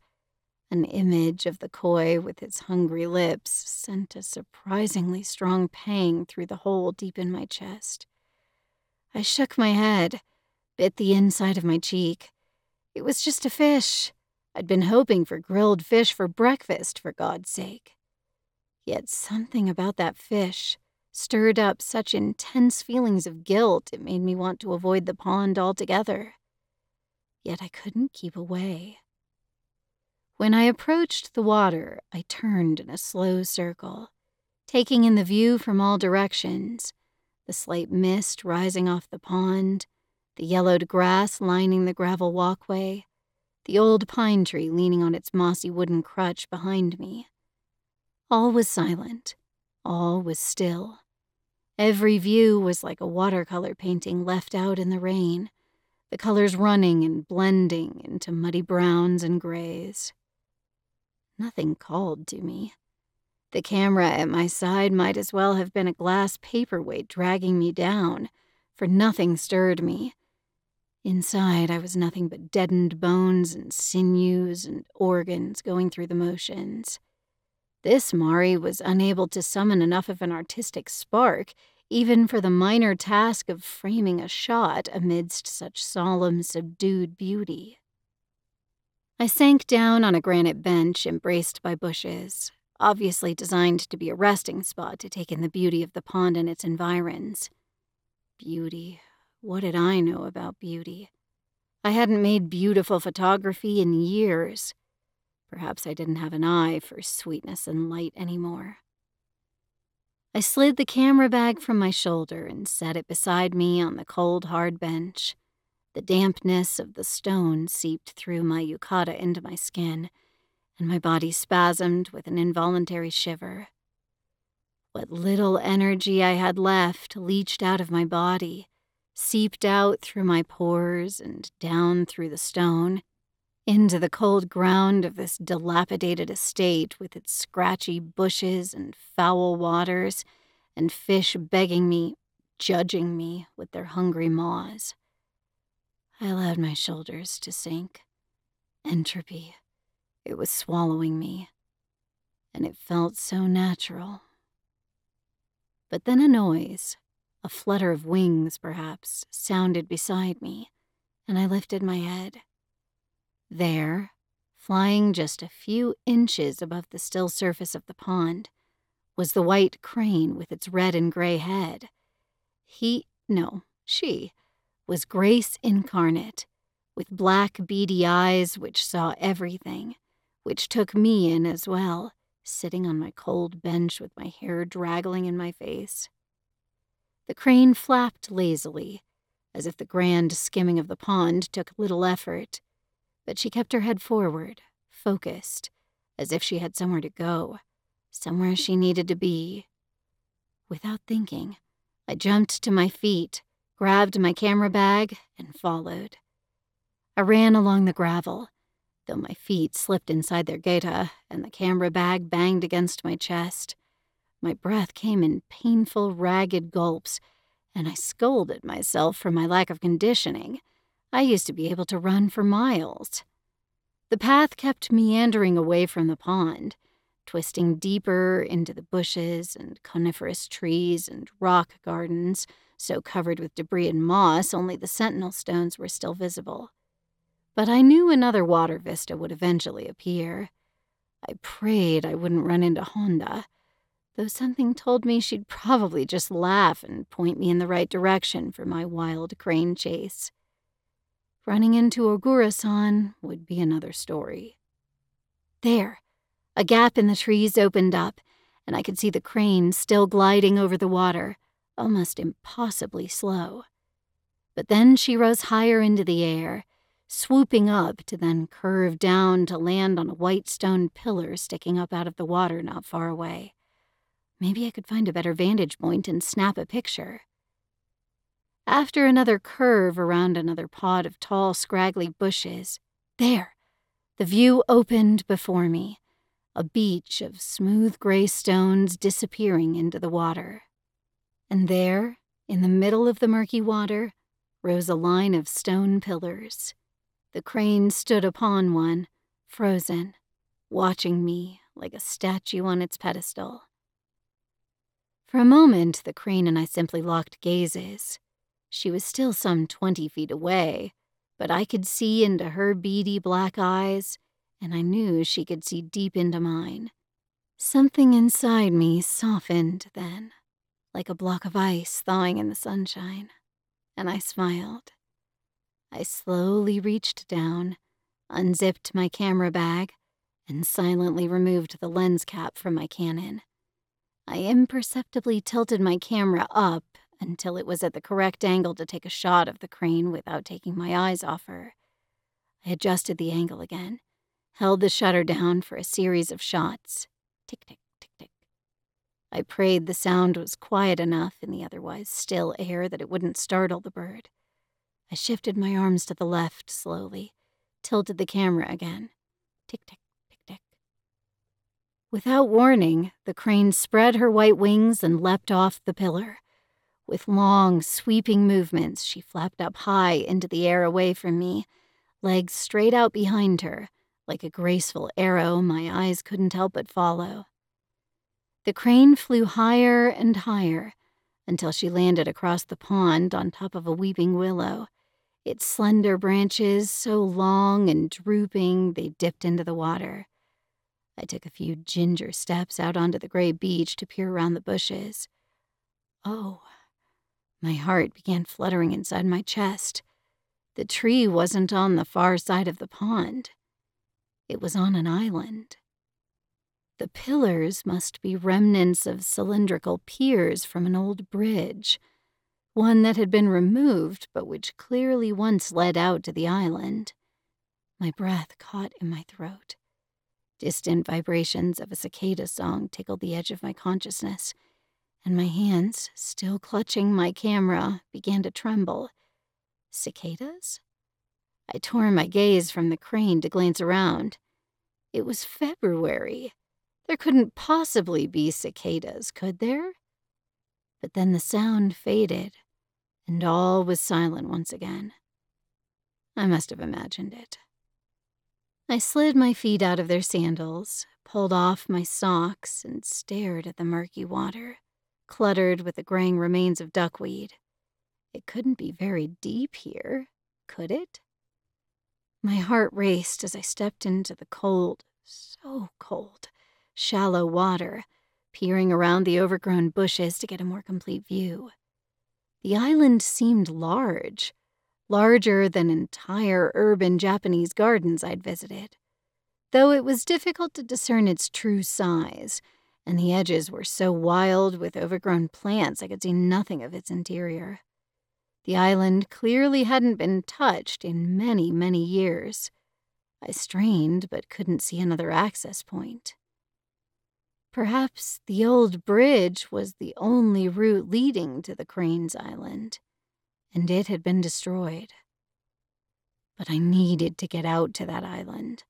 An image of the koi with its hungry lips sent a surprisingly strong pang through the hole deep in my chest. I shook my head, bit the inside of my cheek. It was just a fish. I'd been hoping for grilled fish for breakfast, for God's sake. Yet something about that fish stirred up such intense feelings of guilt it made me want to avoid the pond altogether. Yet I couldn't keep away. When I approached the water, I turned in a slow circle, taking in the view from all directions the slight mist rising off the pond, the yellowed grass lining the gravel walkway, the old pine tree leaning on its mossy wooden crutch behind me. All was silent. All was still. Every view was like a watercolor painting left out in the rain, the colors running and blending into muddy browns and grays. Nothing called to me. The camera at my side might as well have been a glass paperweight dragging me down, for nothing stirred me. Inside, I was nothing but deadened bones and sinews and organs going through the motions. This Mari was unable to summon enough of an artistic spark, even for the minor task of framing a shot amidst such solemn, subdued beauty. I sank down on a granite bench embraced by bushes, obviously designed to be a resting spot to take in the beauty of the pond and its environs. Beauty. What did I know about beauty? I hadn't made beautiful photography in years. Perhaps I didn't have an eye for sweetness and light anymore. I slid the camera bag from my shoulder and set it beside me on the cold, hard bench. The dampness of the stone seeped through my yukata into my skin, and my body spasmed with an involuntary shiver. What little energy I had left leached out of my body, seeped out through my pores and down through the stone, into the cold ground of this dilapidated estate with its scratchy bushes and foul waters, and fish begging me, judging me with their hungry maws. I allowed my shoulders to sink. Entropy. It was swallowing me. And it felt so natural. But then a noise, a flutter of wings perhaps, sounded beside me, and I lifted my head. There, flying just a few inches above the still surface of the pond, was the white crane with its red and gray head. He, no, she, was Grace incarnate, with black beady eyes which saw everything, which took me in as well, sitting on my cold bench with my hair draggling in my face. The crane flapped lazily, as if the grand skimming of the pond took little effort but she kept her head forward, focused, as if she had somewhere to go, somewhere she needed to be. Without thinking, I jumped to my feet, grabbed my camera bag, and followed. I ran along the gravel, though my feet slipped inside their geta and the camera bag banged against my chest. My breath came in painful, ragged gulps, and I scolded myself for my lack of conditioning. I used to be able to run for miles. The path kept meandering away from the pond, twisting deeper into the bushes and coniferous trees and rock gardens, so covered with debris and moss only the sentinel stones were still visible. but I knew another water vista would eventually appear. I prayed I wouldn't run into Honda, though something told me she'd probably just laugh and point me in the right direction for my wild crane chase. Running into Ogura-san would be another story. There, a gap in the trees opened up, and I could see the crane still gliding over the water, almost impossibly slow. But then she rose higher into the air, swooping up to then curve down to land on a white stone pillar sticking up out of the water not far away. Maybe I could find a better vantage point and snap a picture. After another curve around another pod of tall, scraggly bushes, there, the view opened before me a beach of smooth gray stones disappearing into the water. And there, in the middle of the murky water, rose a line of stone pillars. The crane stood upon one, frozen, watching me like a statue on its pedestal. For a moment, the crane and I simply locked gazes. She was still some twenty feet away, but I could see into her beady black eyes, and I knew she could see deep into mine. Something inside me softened then, like a block of ice thawing in the sunshine, and I smiled. I slowly reached down, unzipped my camera bag, and silently removed the lens cap from my Canon. I imperceptibly tilted my camera up until it was at the correct angle to take a shot of the crane without taking my eyes off her. I adjusted the angle again, held the shutter down for a series of shots. Tick, tick, tick, tick. I prayed the sound was quiet enough in the otherwise still air that it wouldn't startle the bird. I shifted my arms to the left slowly, tilted the camera again. Tick, tick, tick, tick. Without warning, the crane spread her white wings and leapt off the pillar. With long, sweeping movements, she flapped up high into the air away from me, legs straight out behind her, like a graceful arrow my eyes couldn't help but follow. The crane flew higher and higher until she landed across the pond on top of a weeping willow, its slender branches so long and drooping they dipped into the water. I took a few ginger steps out onto the gray beach to peer around the bushes. Oh, my heart began fluttering inside my chest. The tree wasn't on the far side of the pond, it was on an island. The pillars must be remnants of cylindrical piers from an old bridge, one that had been removed but which clearly once led out to the island. My breath caught in my throat. Distant vibrations of a cicada song tickled the edge of my consciousness, and my hands, still clutching my camera, began to tremble. Cicadas? I tore my gaze from the crane to glance around. It was February. There couldn't possibly be cicadas, could there? But then the sound faded, and all was silent once again. I must have imagined it. I slid my feet out of their sandals, pulled off my socks, and stared at the murky water, cluttered with the graying remains of duckweed. It couldn't be very deep here, could it? My heart raced as I stepped into the cold, so cold, shallow water, peering around the overgrown bushes to get a more complete view. The island seemed large, larger than entire urban Japanese gardens I'd visited, though it was difficult to discern its true size, and the edges were so wild with overgrown plants I could see nothing of its interior. The island clearly hadn't been touched in many, many years. I strained but couldn't see another access point. Perhaps the old bridge was the only route leading to the Cranes Island and it had been destroyed. But I needed to get out to that island.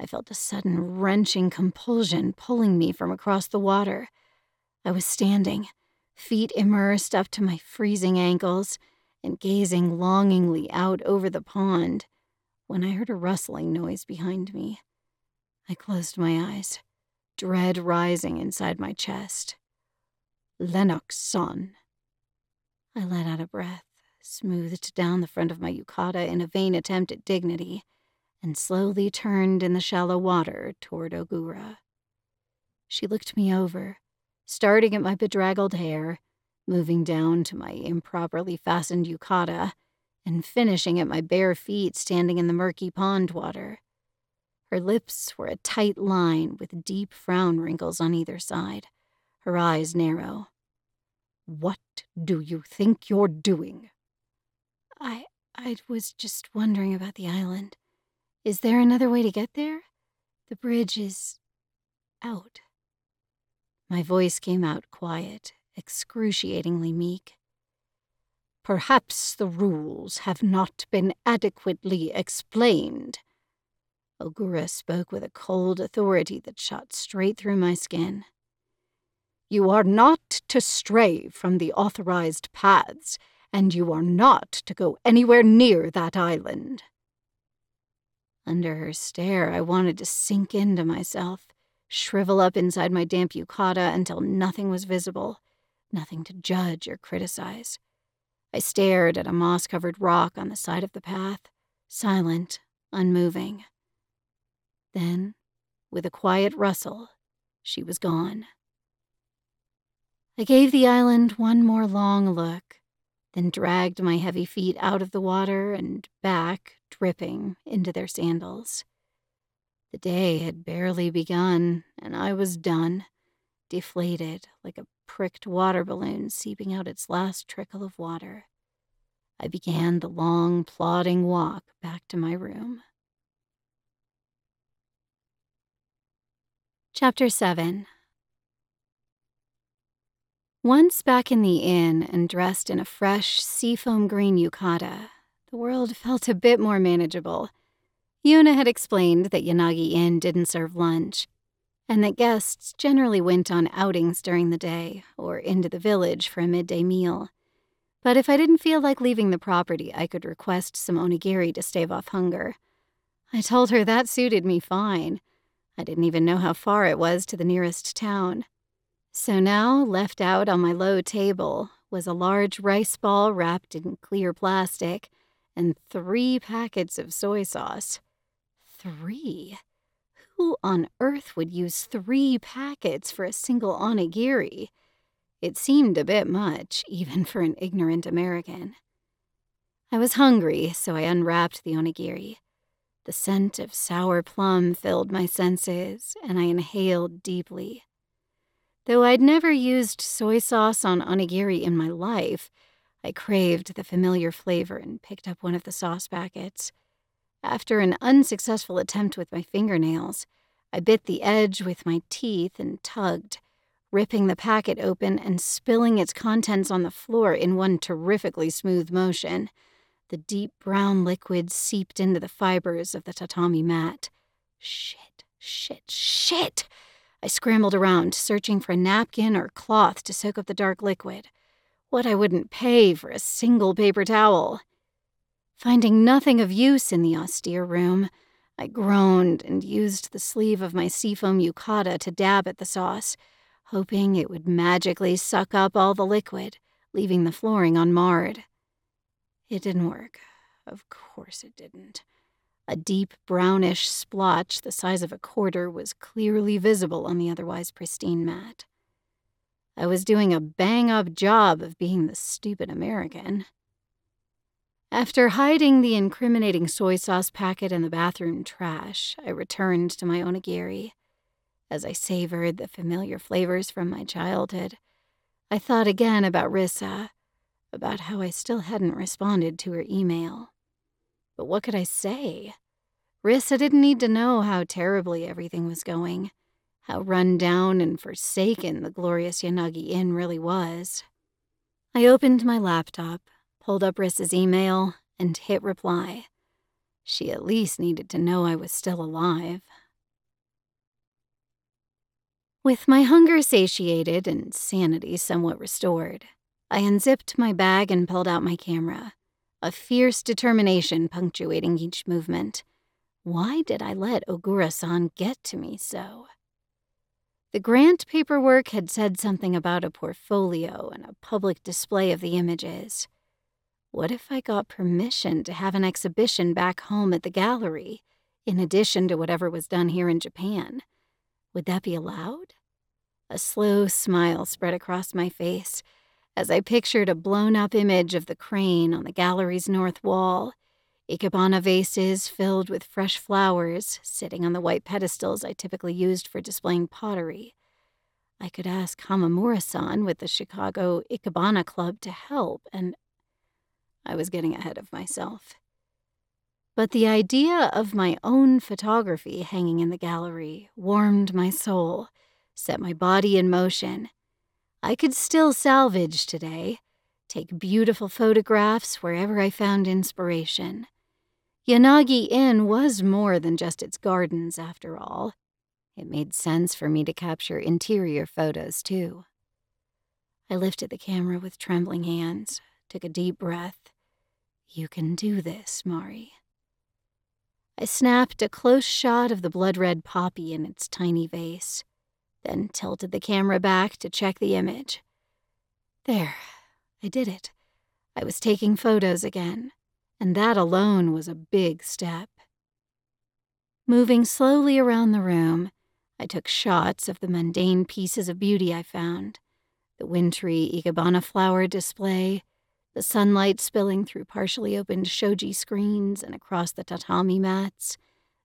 I felt a sudden wrenching compulsion pulling me from across the water. I was standing, feet immersed up to my freezing ankles, and gazing longingly out over the pond when I heard a rustling noise behind me. I closed my eyes, dread rising inside my chest. Lennox san. I let out a breath smoothed down the front of my yukata in a vain attempt at dignity, and slowly turned in the shallow water toward Ogura. She looked me over, starting at my bedraggled hair, moving down to my improperly fastened yukata, and finishing at my bare feet standing in the murky pond water. Her lips were a tight line with deep frown wrinkles on either side, her eyes narrow. What do you think you're doing? I I was just wondering about the island. Is there another way to get there? The bridge is out. My voice came out quiet, excruciatingly meek. Perhaps the rules have not been adequately explained. Ogura spoke with a cold authority that shot straight through my skin. You are not to stray from the authorized paths, and you are not to go anywhere near that island. Under her stare, I wanted to sink into myself shrivel up inside my damp yukata until nothing was visible, nothing to judge or criticize. I stared at a moss covered rock on the side of the path, silent, unmoving. Then, with a quiet rustle, she was gone. I gave the island one more long look, then dragged my heavy feet out of the water and back, dripping, into their sandals. The day had barely begun, and I was done, deflated like a pricked water balloon seeping out its last trickle of water. I began the long, plodding walk back to my room. Chapter 7 Once back in the inn and dressed in a fresh, seafoam green yukata, the world felt a bit more manageable Yuna had explained that Yanagi Inn didn't serve lunch, and that guests generally went on outings during the day or into the village for a midday meal. But if I didn't feel like leaving the property, I could request some onigiri to stave off hunger. I told her that suited me fine. I didn't even know how far it was to the nearest town. So now, left out on my low table, was a large rice ball wrapped in clear plastic and three packets of soy sauce. Three? Who on earth would use three packets for a single onigiri? It seemed a bit much, [LAUGHS] even for an ignorant American. I was hungry, so I unwrapped the onigiri. The scent of sour plum filled my senses, and I inhaled deeply. Though I'd never used soy sauce on onigiri in my life, I craved the familiar flavor and picked up one of the sauce packets. After an unsuccessful attempt with my fingernails, I bit the edge with my teeth and tugged, ripping the packet open and spilling its contents on the floor in one terrifically smooth motion. The deep brown liquid seeped into the fibers of the tatami mat. Shit, shit, shit! I scrambled around, searching for a napkin or cloth to soak up the dark liquid. What I wouldn't pay for a single paper towel. Finding nothing of use in the austere room, I groaned and used the sleeve of my seafoam yukata to dab at the sauce, hoping it would magically suck up all the liquid, leaving the flooring unmarred. It didn't work. Of course it didn't. A deep brownish splotch the size of a quarter was clearly visible on the otherwise pristine mat. I was doing a bang up job of being the stupid American. After hiding the incriminating soy sauce packet in the bathroom trash, I returned to my onigiri. As I savored the familiar flavors from my childhood, I thought again about Rissa, about how I still hadn't responded to her email. But what could I say? Rissa didn't need to know how terribly everything was going, how run down and forsaken the glorious Yanagi Inn really was. I opened my laptop pulled up Rissa's email, and hit reply. She at least needed to know I was still alive. With my hunger satiated and sanity somewhat restored, I unzipped my bag and pulled out my camera, a fierce determination punctuating each movement. Why did I let Ogura san get to me so? The grant paperwork had said something about a portfolio and a public display of the images. What if I got permission to have an exhibition back home at the gallery, in addition to whatever was done here in Japan. Would that be allowed? A slow smile spread across my face as I pictured a blown up image of the crane on the gallery's north wall, ikebana vases filled with fresh flowers sitting on the white pedestals I typically used for displaying pottery. I could ask Hamamura san with the Chicago Ikebana Club to help, and I was getting ahead of myself. But the idea of my own photography hanging in the gallery warmed my soul, set my body in motion. I could still salvage today, take beautiful photographs wherever I found inspiration. Yanagi Inn was more than just its gardens, after all. It made sense for me to capture interior photos, too. I lifted the camera with trembling hands, took a deep breath. You can do this, Mari. I snapped a close shot of the blood red poppy in its tiny vase, then tilted the camera back to check the image. There, I did it. I was taking photos again, and that alone was a big step. Moving slowly around the room, I took shots of the mundane pieces of beauty I found the wintry ikebana flower display, the sunlight spilling through partially opened shoji screens and across the tatami mats,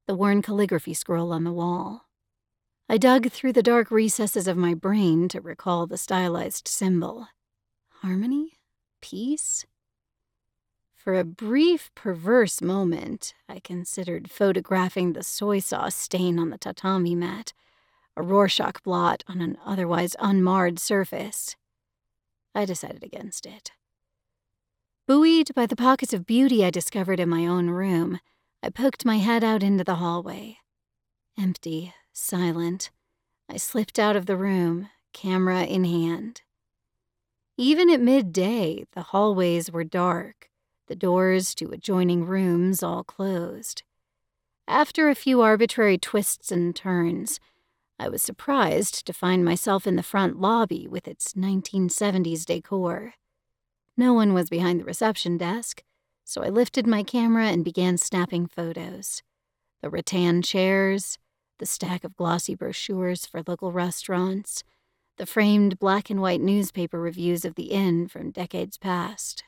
the worn calligraphy scroll on the wall. I dug through the dark recesses of my brain to recall the stylized symbol. Harmony? Peace? For a brief, perverse moment, I considered photographing the soy sauce stain on the tatami mat, a Rorschach blot on an otherwise unmarred surface. I decided against it. Buoyed by the pockets of beauty I discovered in my own room, I poked my head out into the hallway. Empty, silent, I slipped out of the room, camera in hand. Even at midday, the hallways were dark, the doors to adjoining rooms all closed. After a few arbitrary twists and turns, I was surprised to find myself in the front lobby with its 1970s decor. No one was behind the reception desk, so I lifted my camera and began snapping photos. The rattan chairs, the stack of glossy brochures for local restaurants, the framed black and white newspaper reviews of the inn from decades past.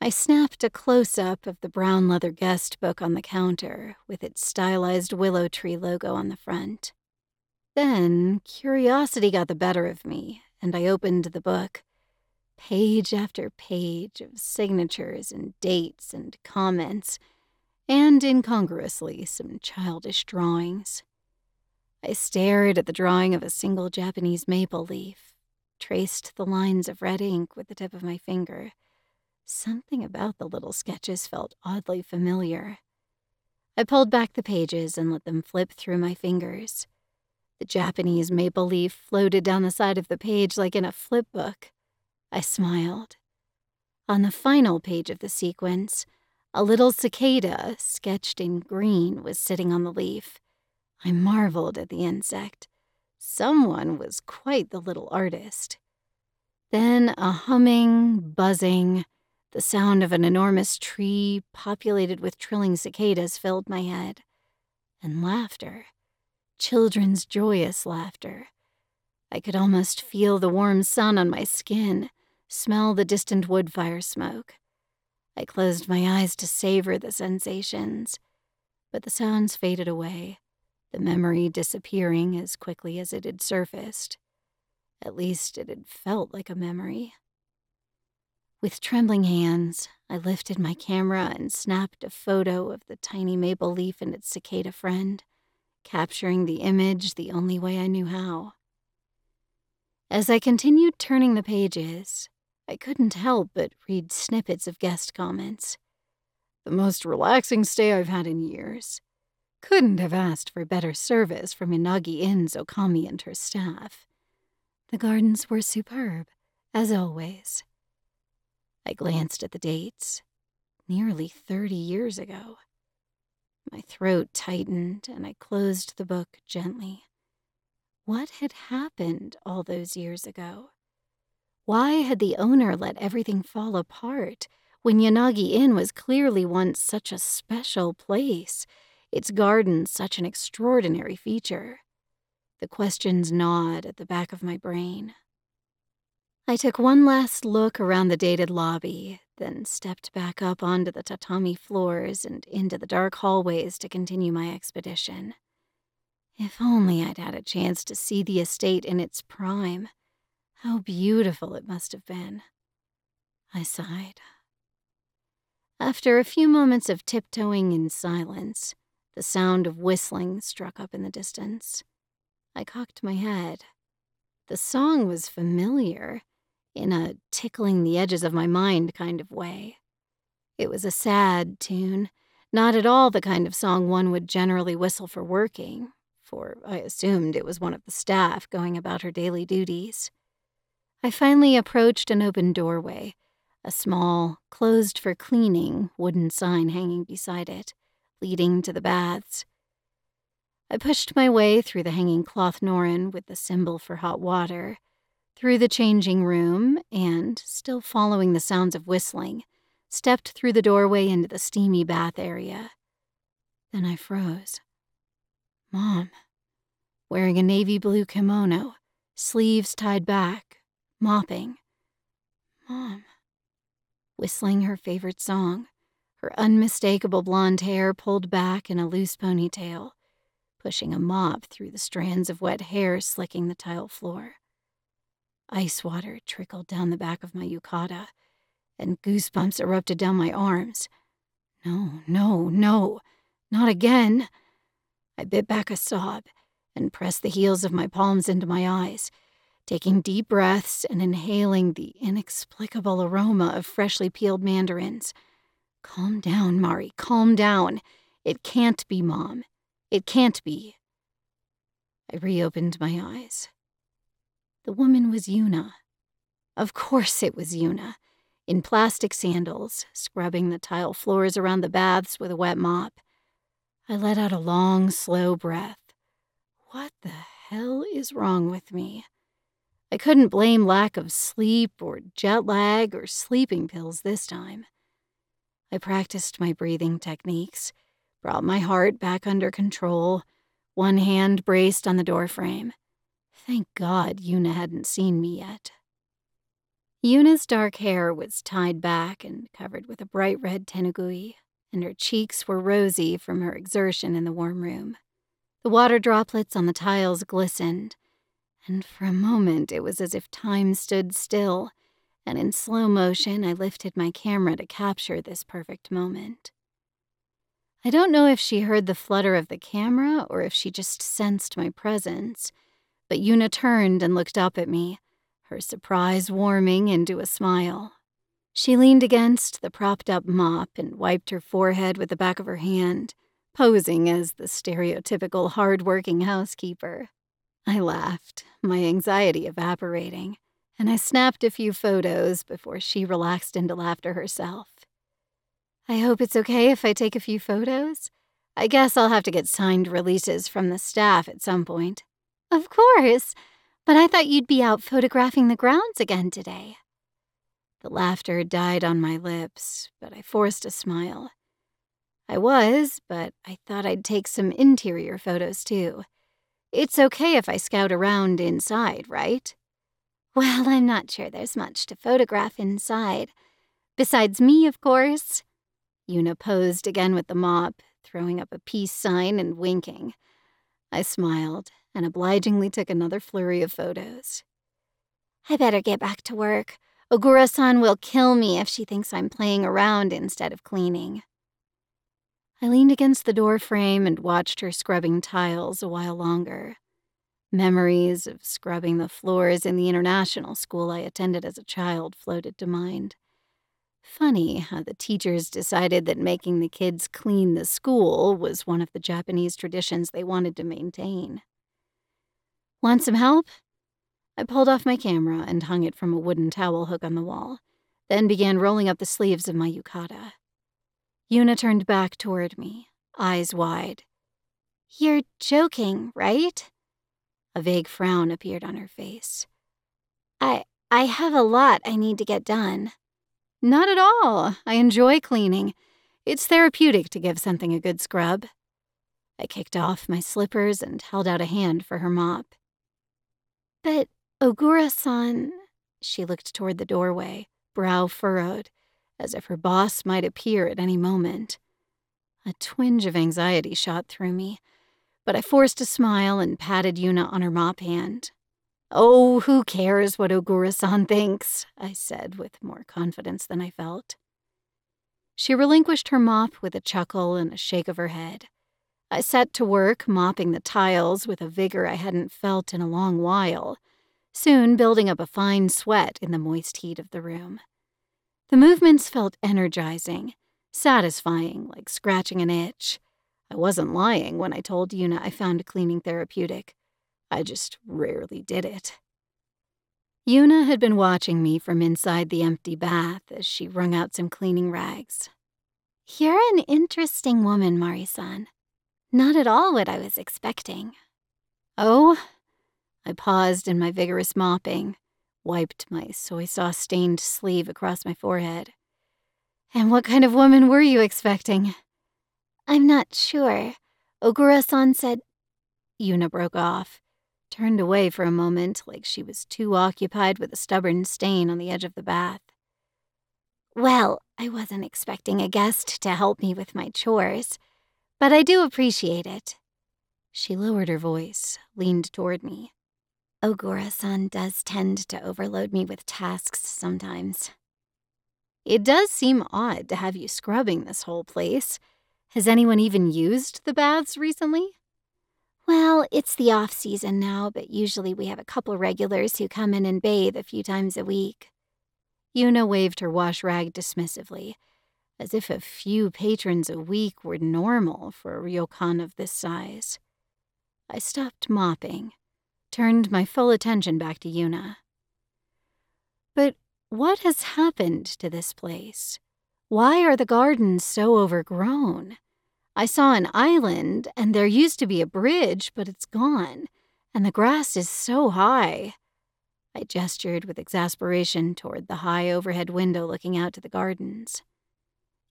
I snapped a close up of the brown leather guest book on the counter with its stylized willow tree logo on the front. Then curiosity got the better of me, and I opened the book page after page of signatures and dates and comments, and incongruously, some childish drawings. I stared at the drawing of a single Japanese maple leaf, traced the lines of red ink with the tip of my finger. Something about the little sketches felt oddly familiar. I pulled back the pages and let them flip through my fingers. The Japanese maple leaf floated down the side of the page like in a flip book. I smiled. On the final page of the sequence, a little cicada, sketched in green, was sitting on the leaf. I marveled at the insect. Someone was quite the little artist. Then a humming, buzzing, the sound of an enormous tree populated with trilling cicadas filled my head. And laughter. Children's joyous laughter. I could almost feel the warm sun on my skin smell the distant wood fire smoke. I closed my eyes to savor the sensations, but the sounds faded away, the memory disappearing as quickly as it had surfaced. At least it had felt like a memory. With trembling hands, I lifted my camera and snapped a photo of the tiny maple leaf and its cicada friend, capturing the image the only way I knew how. As I continued turning the pages, I couldn't help but read snippets of guest comments. The most relaxing stay I've had in years. Couldn't have asked for better service from Yanagi Inn's Okami and her staff. The gardens were superb, as always. I glanced at the dates. Nearly 30 years ago. My throat tightened and I closed the book gently. What had happened all those years ago? Why had the owner let everything fall apart when Yanagi Inn was clearly once such a special place? its garden such an extraordinary feature. The questions gnawed at the back of my brain. I took one last look around the dated lobby, then stepped back up onto the tatami floors and into the dark hallways to continue my expedition. If only I'd had a chance to see the estate in its prime. How beautiful it must have been. I sighed. After a few moments of tiptoeing in silence, the sound of whistling struck up in the distance. I cocked my head. The song was familiar, in a tickling the edges of my mind kind of way. It was a sad tune, not at all the kind of song one would generally whistle for working, for I assumed it was one of the staff going about her daily duties. I finally approached an open doorway, a small, closed for cleaning wooden sign hanging beside it, leading to the baths. I pushed my way through the hanging cloth noren with the symbol for hot water, through the changing room, and, still following the sounds of whistling, stepped through the doorway into the steamy bath area. Then I froze. Mom, wearing a navy blue kimono, sleeves tied back, mopping. Mom, whistling her favorite song, her unmistakable blonde hair pulled back in a loose ponytail pushing a mop through the strands of wet hair slicking the tile floor. Ice water trickled down the back of my yukata, and goosebumps erupted down my arms. No, no, no, not again. I bit back a sob and pressed the heels of my palms into my eyes, taking deep breaths and inhaling the inexplicable aroma of freshly peeled mandarins. Calm down, Mari, calm down. It can't be Mom. It can't be. I reopened my eyes. The woman was Yuna. Of course it was Yuna, in plastic sandals, scrubbing the tile floors around the baths with a wet mop. I let out a long, slow breath. What the hell is wrong with me? I couldn't blame lack of sleep or jet lag or sleeping pills this time. I practiced my breathing techniques brought my heart back under control, one hand braced on the doorframe. Thank God Yuna hadn't seen me yet. Yuna's dark hair was tied back and covered with a bright red tenugui, and her cheeks were rosy from her exertion in the warm room. The water droplets on the tiles glistened, and for a moment it was as if time stood still, and in slow motion I lifted my camera to capture this perfect moment. I don't know if she heard the flutter of the camera or if she just sensed my presence, but Yuna turned and looked up at me, her surprise warming into a smile. She leaned against the propped up mop and wiped her forehead with the back of her hand, posing as the stereotypical hard-working housekeeper. I laughed, my anxiety evaporating, and I snapped a few photos before she relaxed into laughter herself. I hope it's okay if I take a few photos. I guess I'll have to get signed releases from the staff at some point. Of course, but I thought you'd be out photographing the grounds again today. The laughter died on my lips, but I forced a smile. I was, but I thought I'd take some interior photos too. It's okay if I scout around inside, right? Well, I'm not sure there's much to photograph inside. Besides me, of course. Yuna posed again with the mop, throwing up a peace sign and winking. I smiled and obligingly took another flurry of photos. I better get back to work. Ogura san will kill me if she thinks I'm playing around instead of cleaning. I leaned against the door frame and watched her scrubbing tiles a while longer. Memories of scrubbing the floors in the international school I attended as a child floated to mind. Funny how the teachers decided that making the kids clean the school was one of the Japanese traditions they wanted to maintain. Want some help? I pulled off my camera and hung it from a wooden towel hook on the wall, then began rolling up the sleeves of my yukata. Yuna turned back toward me, eyes wide. You're joking, right? A vague frown appeared on her face. I I have a lot I need to get done. Not at all. I enjoy cleaning. It's therapeutic to give something a good scrub. I kicked off my slippers and held out a hand for her mop. But Ogura san, she looked toward the doorway, brow furrowed, as if her boss might appear at any moment. A twinge of anxiety shot through me, but I forced a smile and patted Yuna on her mop hand. Oh, who cares what Ogura san thinks? I said with more confidence than I felt. She relinquished her mop with a chuckle and a shake of her head. I set to work mopping the tiles with a vigor I hadn't felt in a long while, soon building up a fine sweat in the moist heat of the room. The movements felt energizing, satisfying, like scratching an itch. I wasn't lying when I told Yuna I found cleaning therapeutic. I just rarely did it. Yuna had been watching me from inside the empty bath as she wrung out some cleaning rags. You're an interesting woman, Mari-san. Not at all what I was expecting. Oh? I paused in my vigorous mopping, wiped my soy sauce stained sleeve across my forehead. And what kind of woman were you expecting? I'm not sure. Ogura san said. Yuna broke off, turned away for a moment like she was too occupied with a stubborn stain on the edge of the bath. Well, I wasn't expecting a guest to help me with my chores but I do appreciate it. She lowered her voice, leaned toward me. Ogura san does tend to overload me with tasks sometimes. It does seem odd to have you scrubbing this whole place. Has anyone even used the baths recently? Well, it's the off season now, but usually we have a couple regulars who come in and bathe a few times a week. Yuna waved her wash rag dismissively, as if a few patrons a week were normal for a ryokan of this size. I stopped mopping, turned my full attention back to Yuna. But what has happened to this place? Why are the gardens so overgrown? I saw an island, and there used to be a bridge, but it's gone, and the grass is so high. I gestured with exasperation toward the high overhead window looking out to the gardens.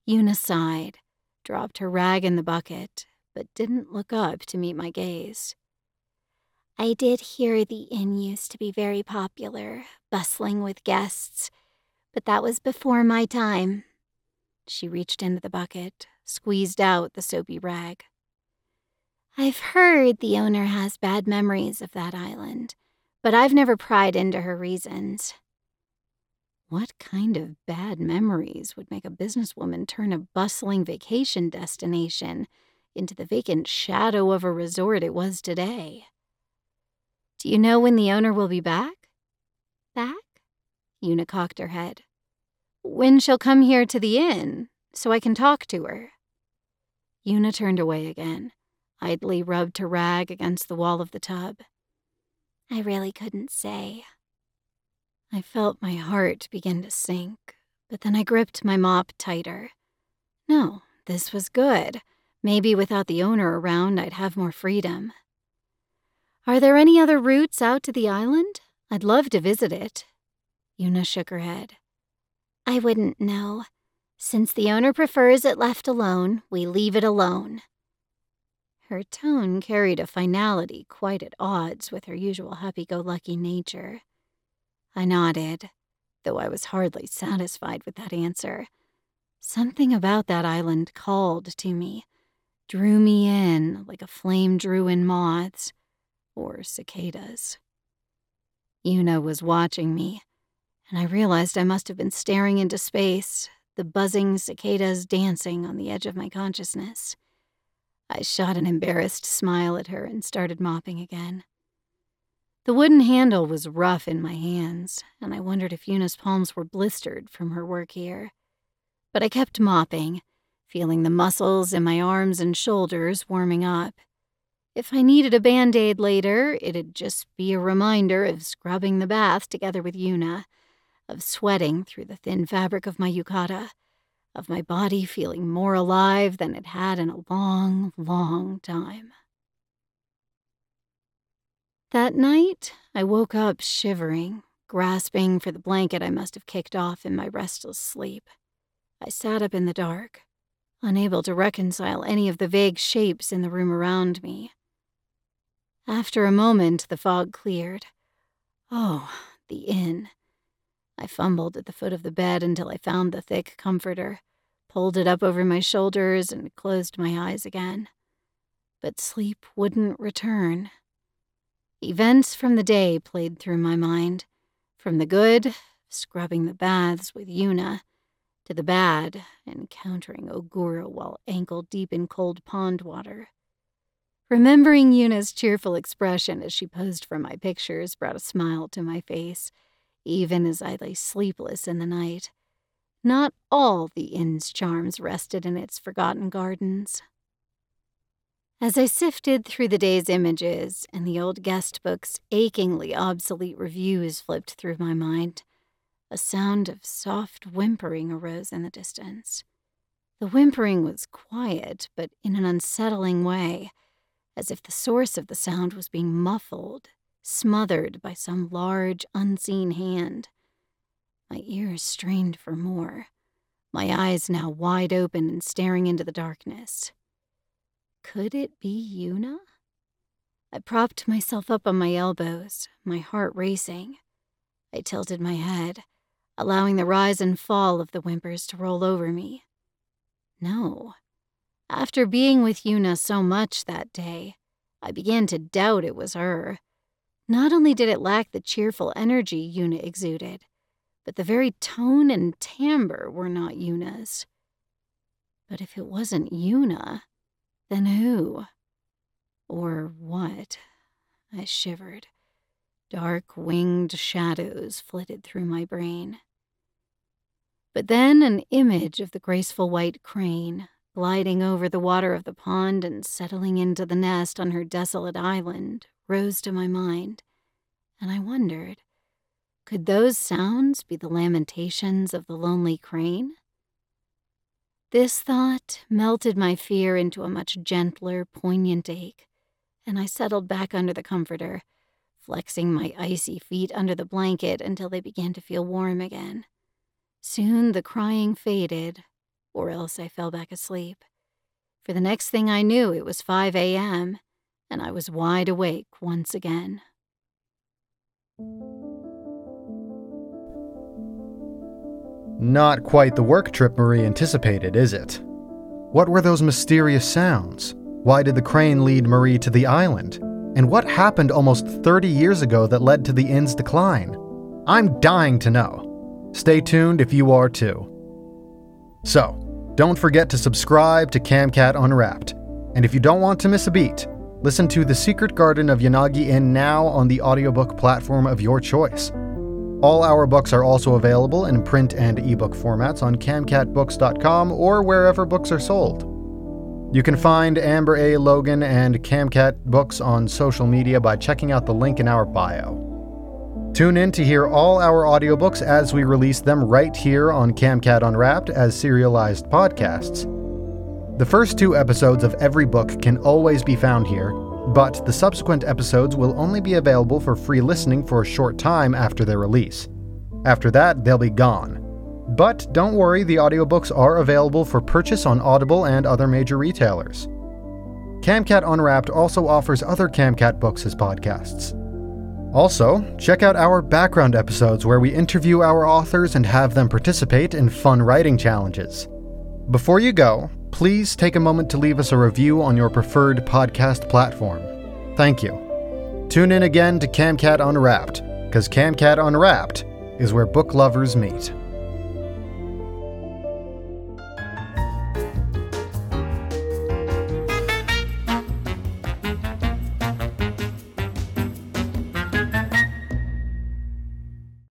Yuna sighed, dropped her rag in the bucket, but didn't look up to meet my gaze. I did hear the inn used to be very popular, bustling with guests, but that was before my time. She reached into the bucket, squeezed out the soapy rag. I've heard the owner has bad memories of that island, but I've never pried into her reasons. What kind of bad memories would make a businesswoman turn a bustling vacation destination into the vacant shadow of a resort it was today? Do you know when the owner will be back? Back? Yuna cocked her head. When she'll come here to the inn, so I can talk to her. Yuna turned away again, idly rubbed her rag against the wall of the tub. I really couldn't say. I felt my heart begin to sink, but then I gripped my mop tighter. No, this was good. Maybe without the owner around, I'd have more freedom. Are there any other routes out to the island? I'd love to visit it. Yuna shook her head. I wouldn't know. Since the owner prefers it left alone, we leave it alone. Her tone carried a finality quite at odds with her usual happy go lucky nature. I nodded, though I was hardly satisfied with that answer. Something about that island called to me, drew me in like a flame drew in moths or cicadas. Yuna was watching me, and I realized I must have been staring into space, the buzzing cicadas dancing on the edge of my consciousness. I shot an embarrassed smile at her and started mopping again. The wooden handle was rough in my hands, and I wondered if Yuna's palms were blistered from her work here. But I kept mopping, feeling the muscles in my arms and shoulders warming up. If I needed a band aid later, it'd just be a reminder of scrubbing the bath together with Yuna, of sweating through the thin fabric of my yukata, of my body feeling more alive than it had in a long, long time. That night, I woke up shivering, grasping for the blanket I must have kicked off in my restless sleep. I sat up in the dark, unable to reconcile any of the vague shapes in the room around me. After a moment, the fog cleared. Oh, the inn. I fumbled at the foot of the bed until I found the thick comforter, pulled it up over my shoulders, and closed my eyes again. But sleep wouldn't return. Events from the day played through my mind. From the good, scrubbing the baths with Yuna, to the bad, encountering Ogura while ankle deep in cold pond water. Remembering Yuna's cheerful expression as she posed for my pictures brought a smile to my face, even as I lay sleepless in the night. Not all the inn's charms rested in its forgotten gardens. As I sifted through the day's images and the old guest book's achingly obsolete reviews flipped through my mind, a sound of soft whimpering arose in the distance. The whimpering was quiet, but in an unsettling way as if the source of the sound was being muffled, smothered by some large, unseen hand. My ears strained for more, my eyes now wide open and staring into the darkness. Could it be Yuna? I propped myself up on my elbows, my heart racing. I tilted my head, allowing the rise and fall of the whimpers to roll over me. No, after being with Yuna so much that day, I began to doubt it was her. Not only did it lack the cheerful energy Yuna exuded, but the very tone and timbre were not Yuna's. But if it wasn't Yuna, then who? Or what? I shivered. Dark winged shadows flitted through my brain. But then an image of the graceful white crane, gliding over the water of the pond and settling into the nest on her desolate island, rose to my mind, and I wondered could those sounds be the lamentations of the lonely crane? This thought melted my fear into a much gentler, poignant ache, and I settled back under the comforter, flexing my icy feet under the blanket until they began to feel warm again. Soon the crying faded, or else I fell back asleep. For the next thing I knew, it was 5 a.m., and I was wide awake once again. Not quite the work trip Marie anticipated, is it? What were those mysterious sounds? Why did the crane lead Marie to the island? And what happened almost 30 years ago that led to the inn's decline? I'm dying to know. Stay tuned if you are too. So, don't forget to subscribe to Camcat Unwrapped. And if you don't want to miss a beat, listen to The Secret Garden of Yanagi Inn now on the audiobook platform of your choice. All our books are also available in print and ebook formats on camcatbooks.com or wherever books are sold. You can find Amber A. Logan and Camcat Books on social media by checking out the link in our bio. Tune in to hear all our audiobooks as we release them right here on Camcat Unwrapped as serialized podcasts. The first two episodes of every book can always be found here, but the subsequent episodes will only be available for free listening for a short time after their release. After that, they'll be gone. But don't worry, the audiobooks are available for purchase on Audible and other major retailers. Camcat Unwrapped also offers other Camcat books as podcasts. Also, check out our background episodes where we interview our authors and have them participate in fun writing challenges. Before you go, please take a moment to leave us a review on your preferred podcast platform. Thank you. Tune in again to Camcat Unwrapped, because Camcat Unwrapped is where book lovers meet.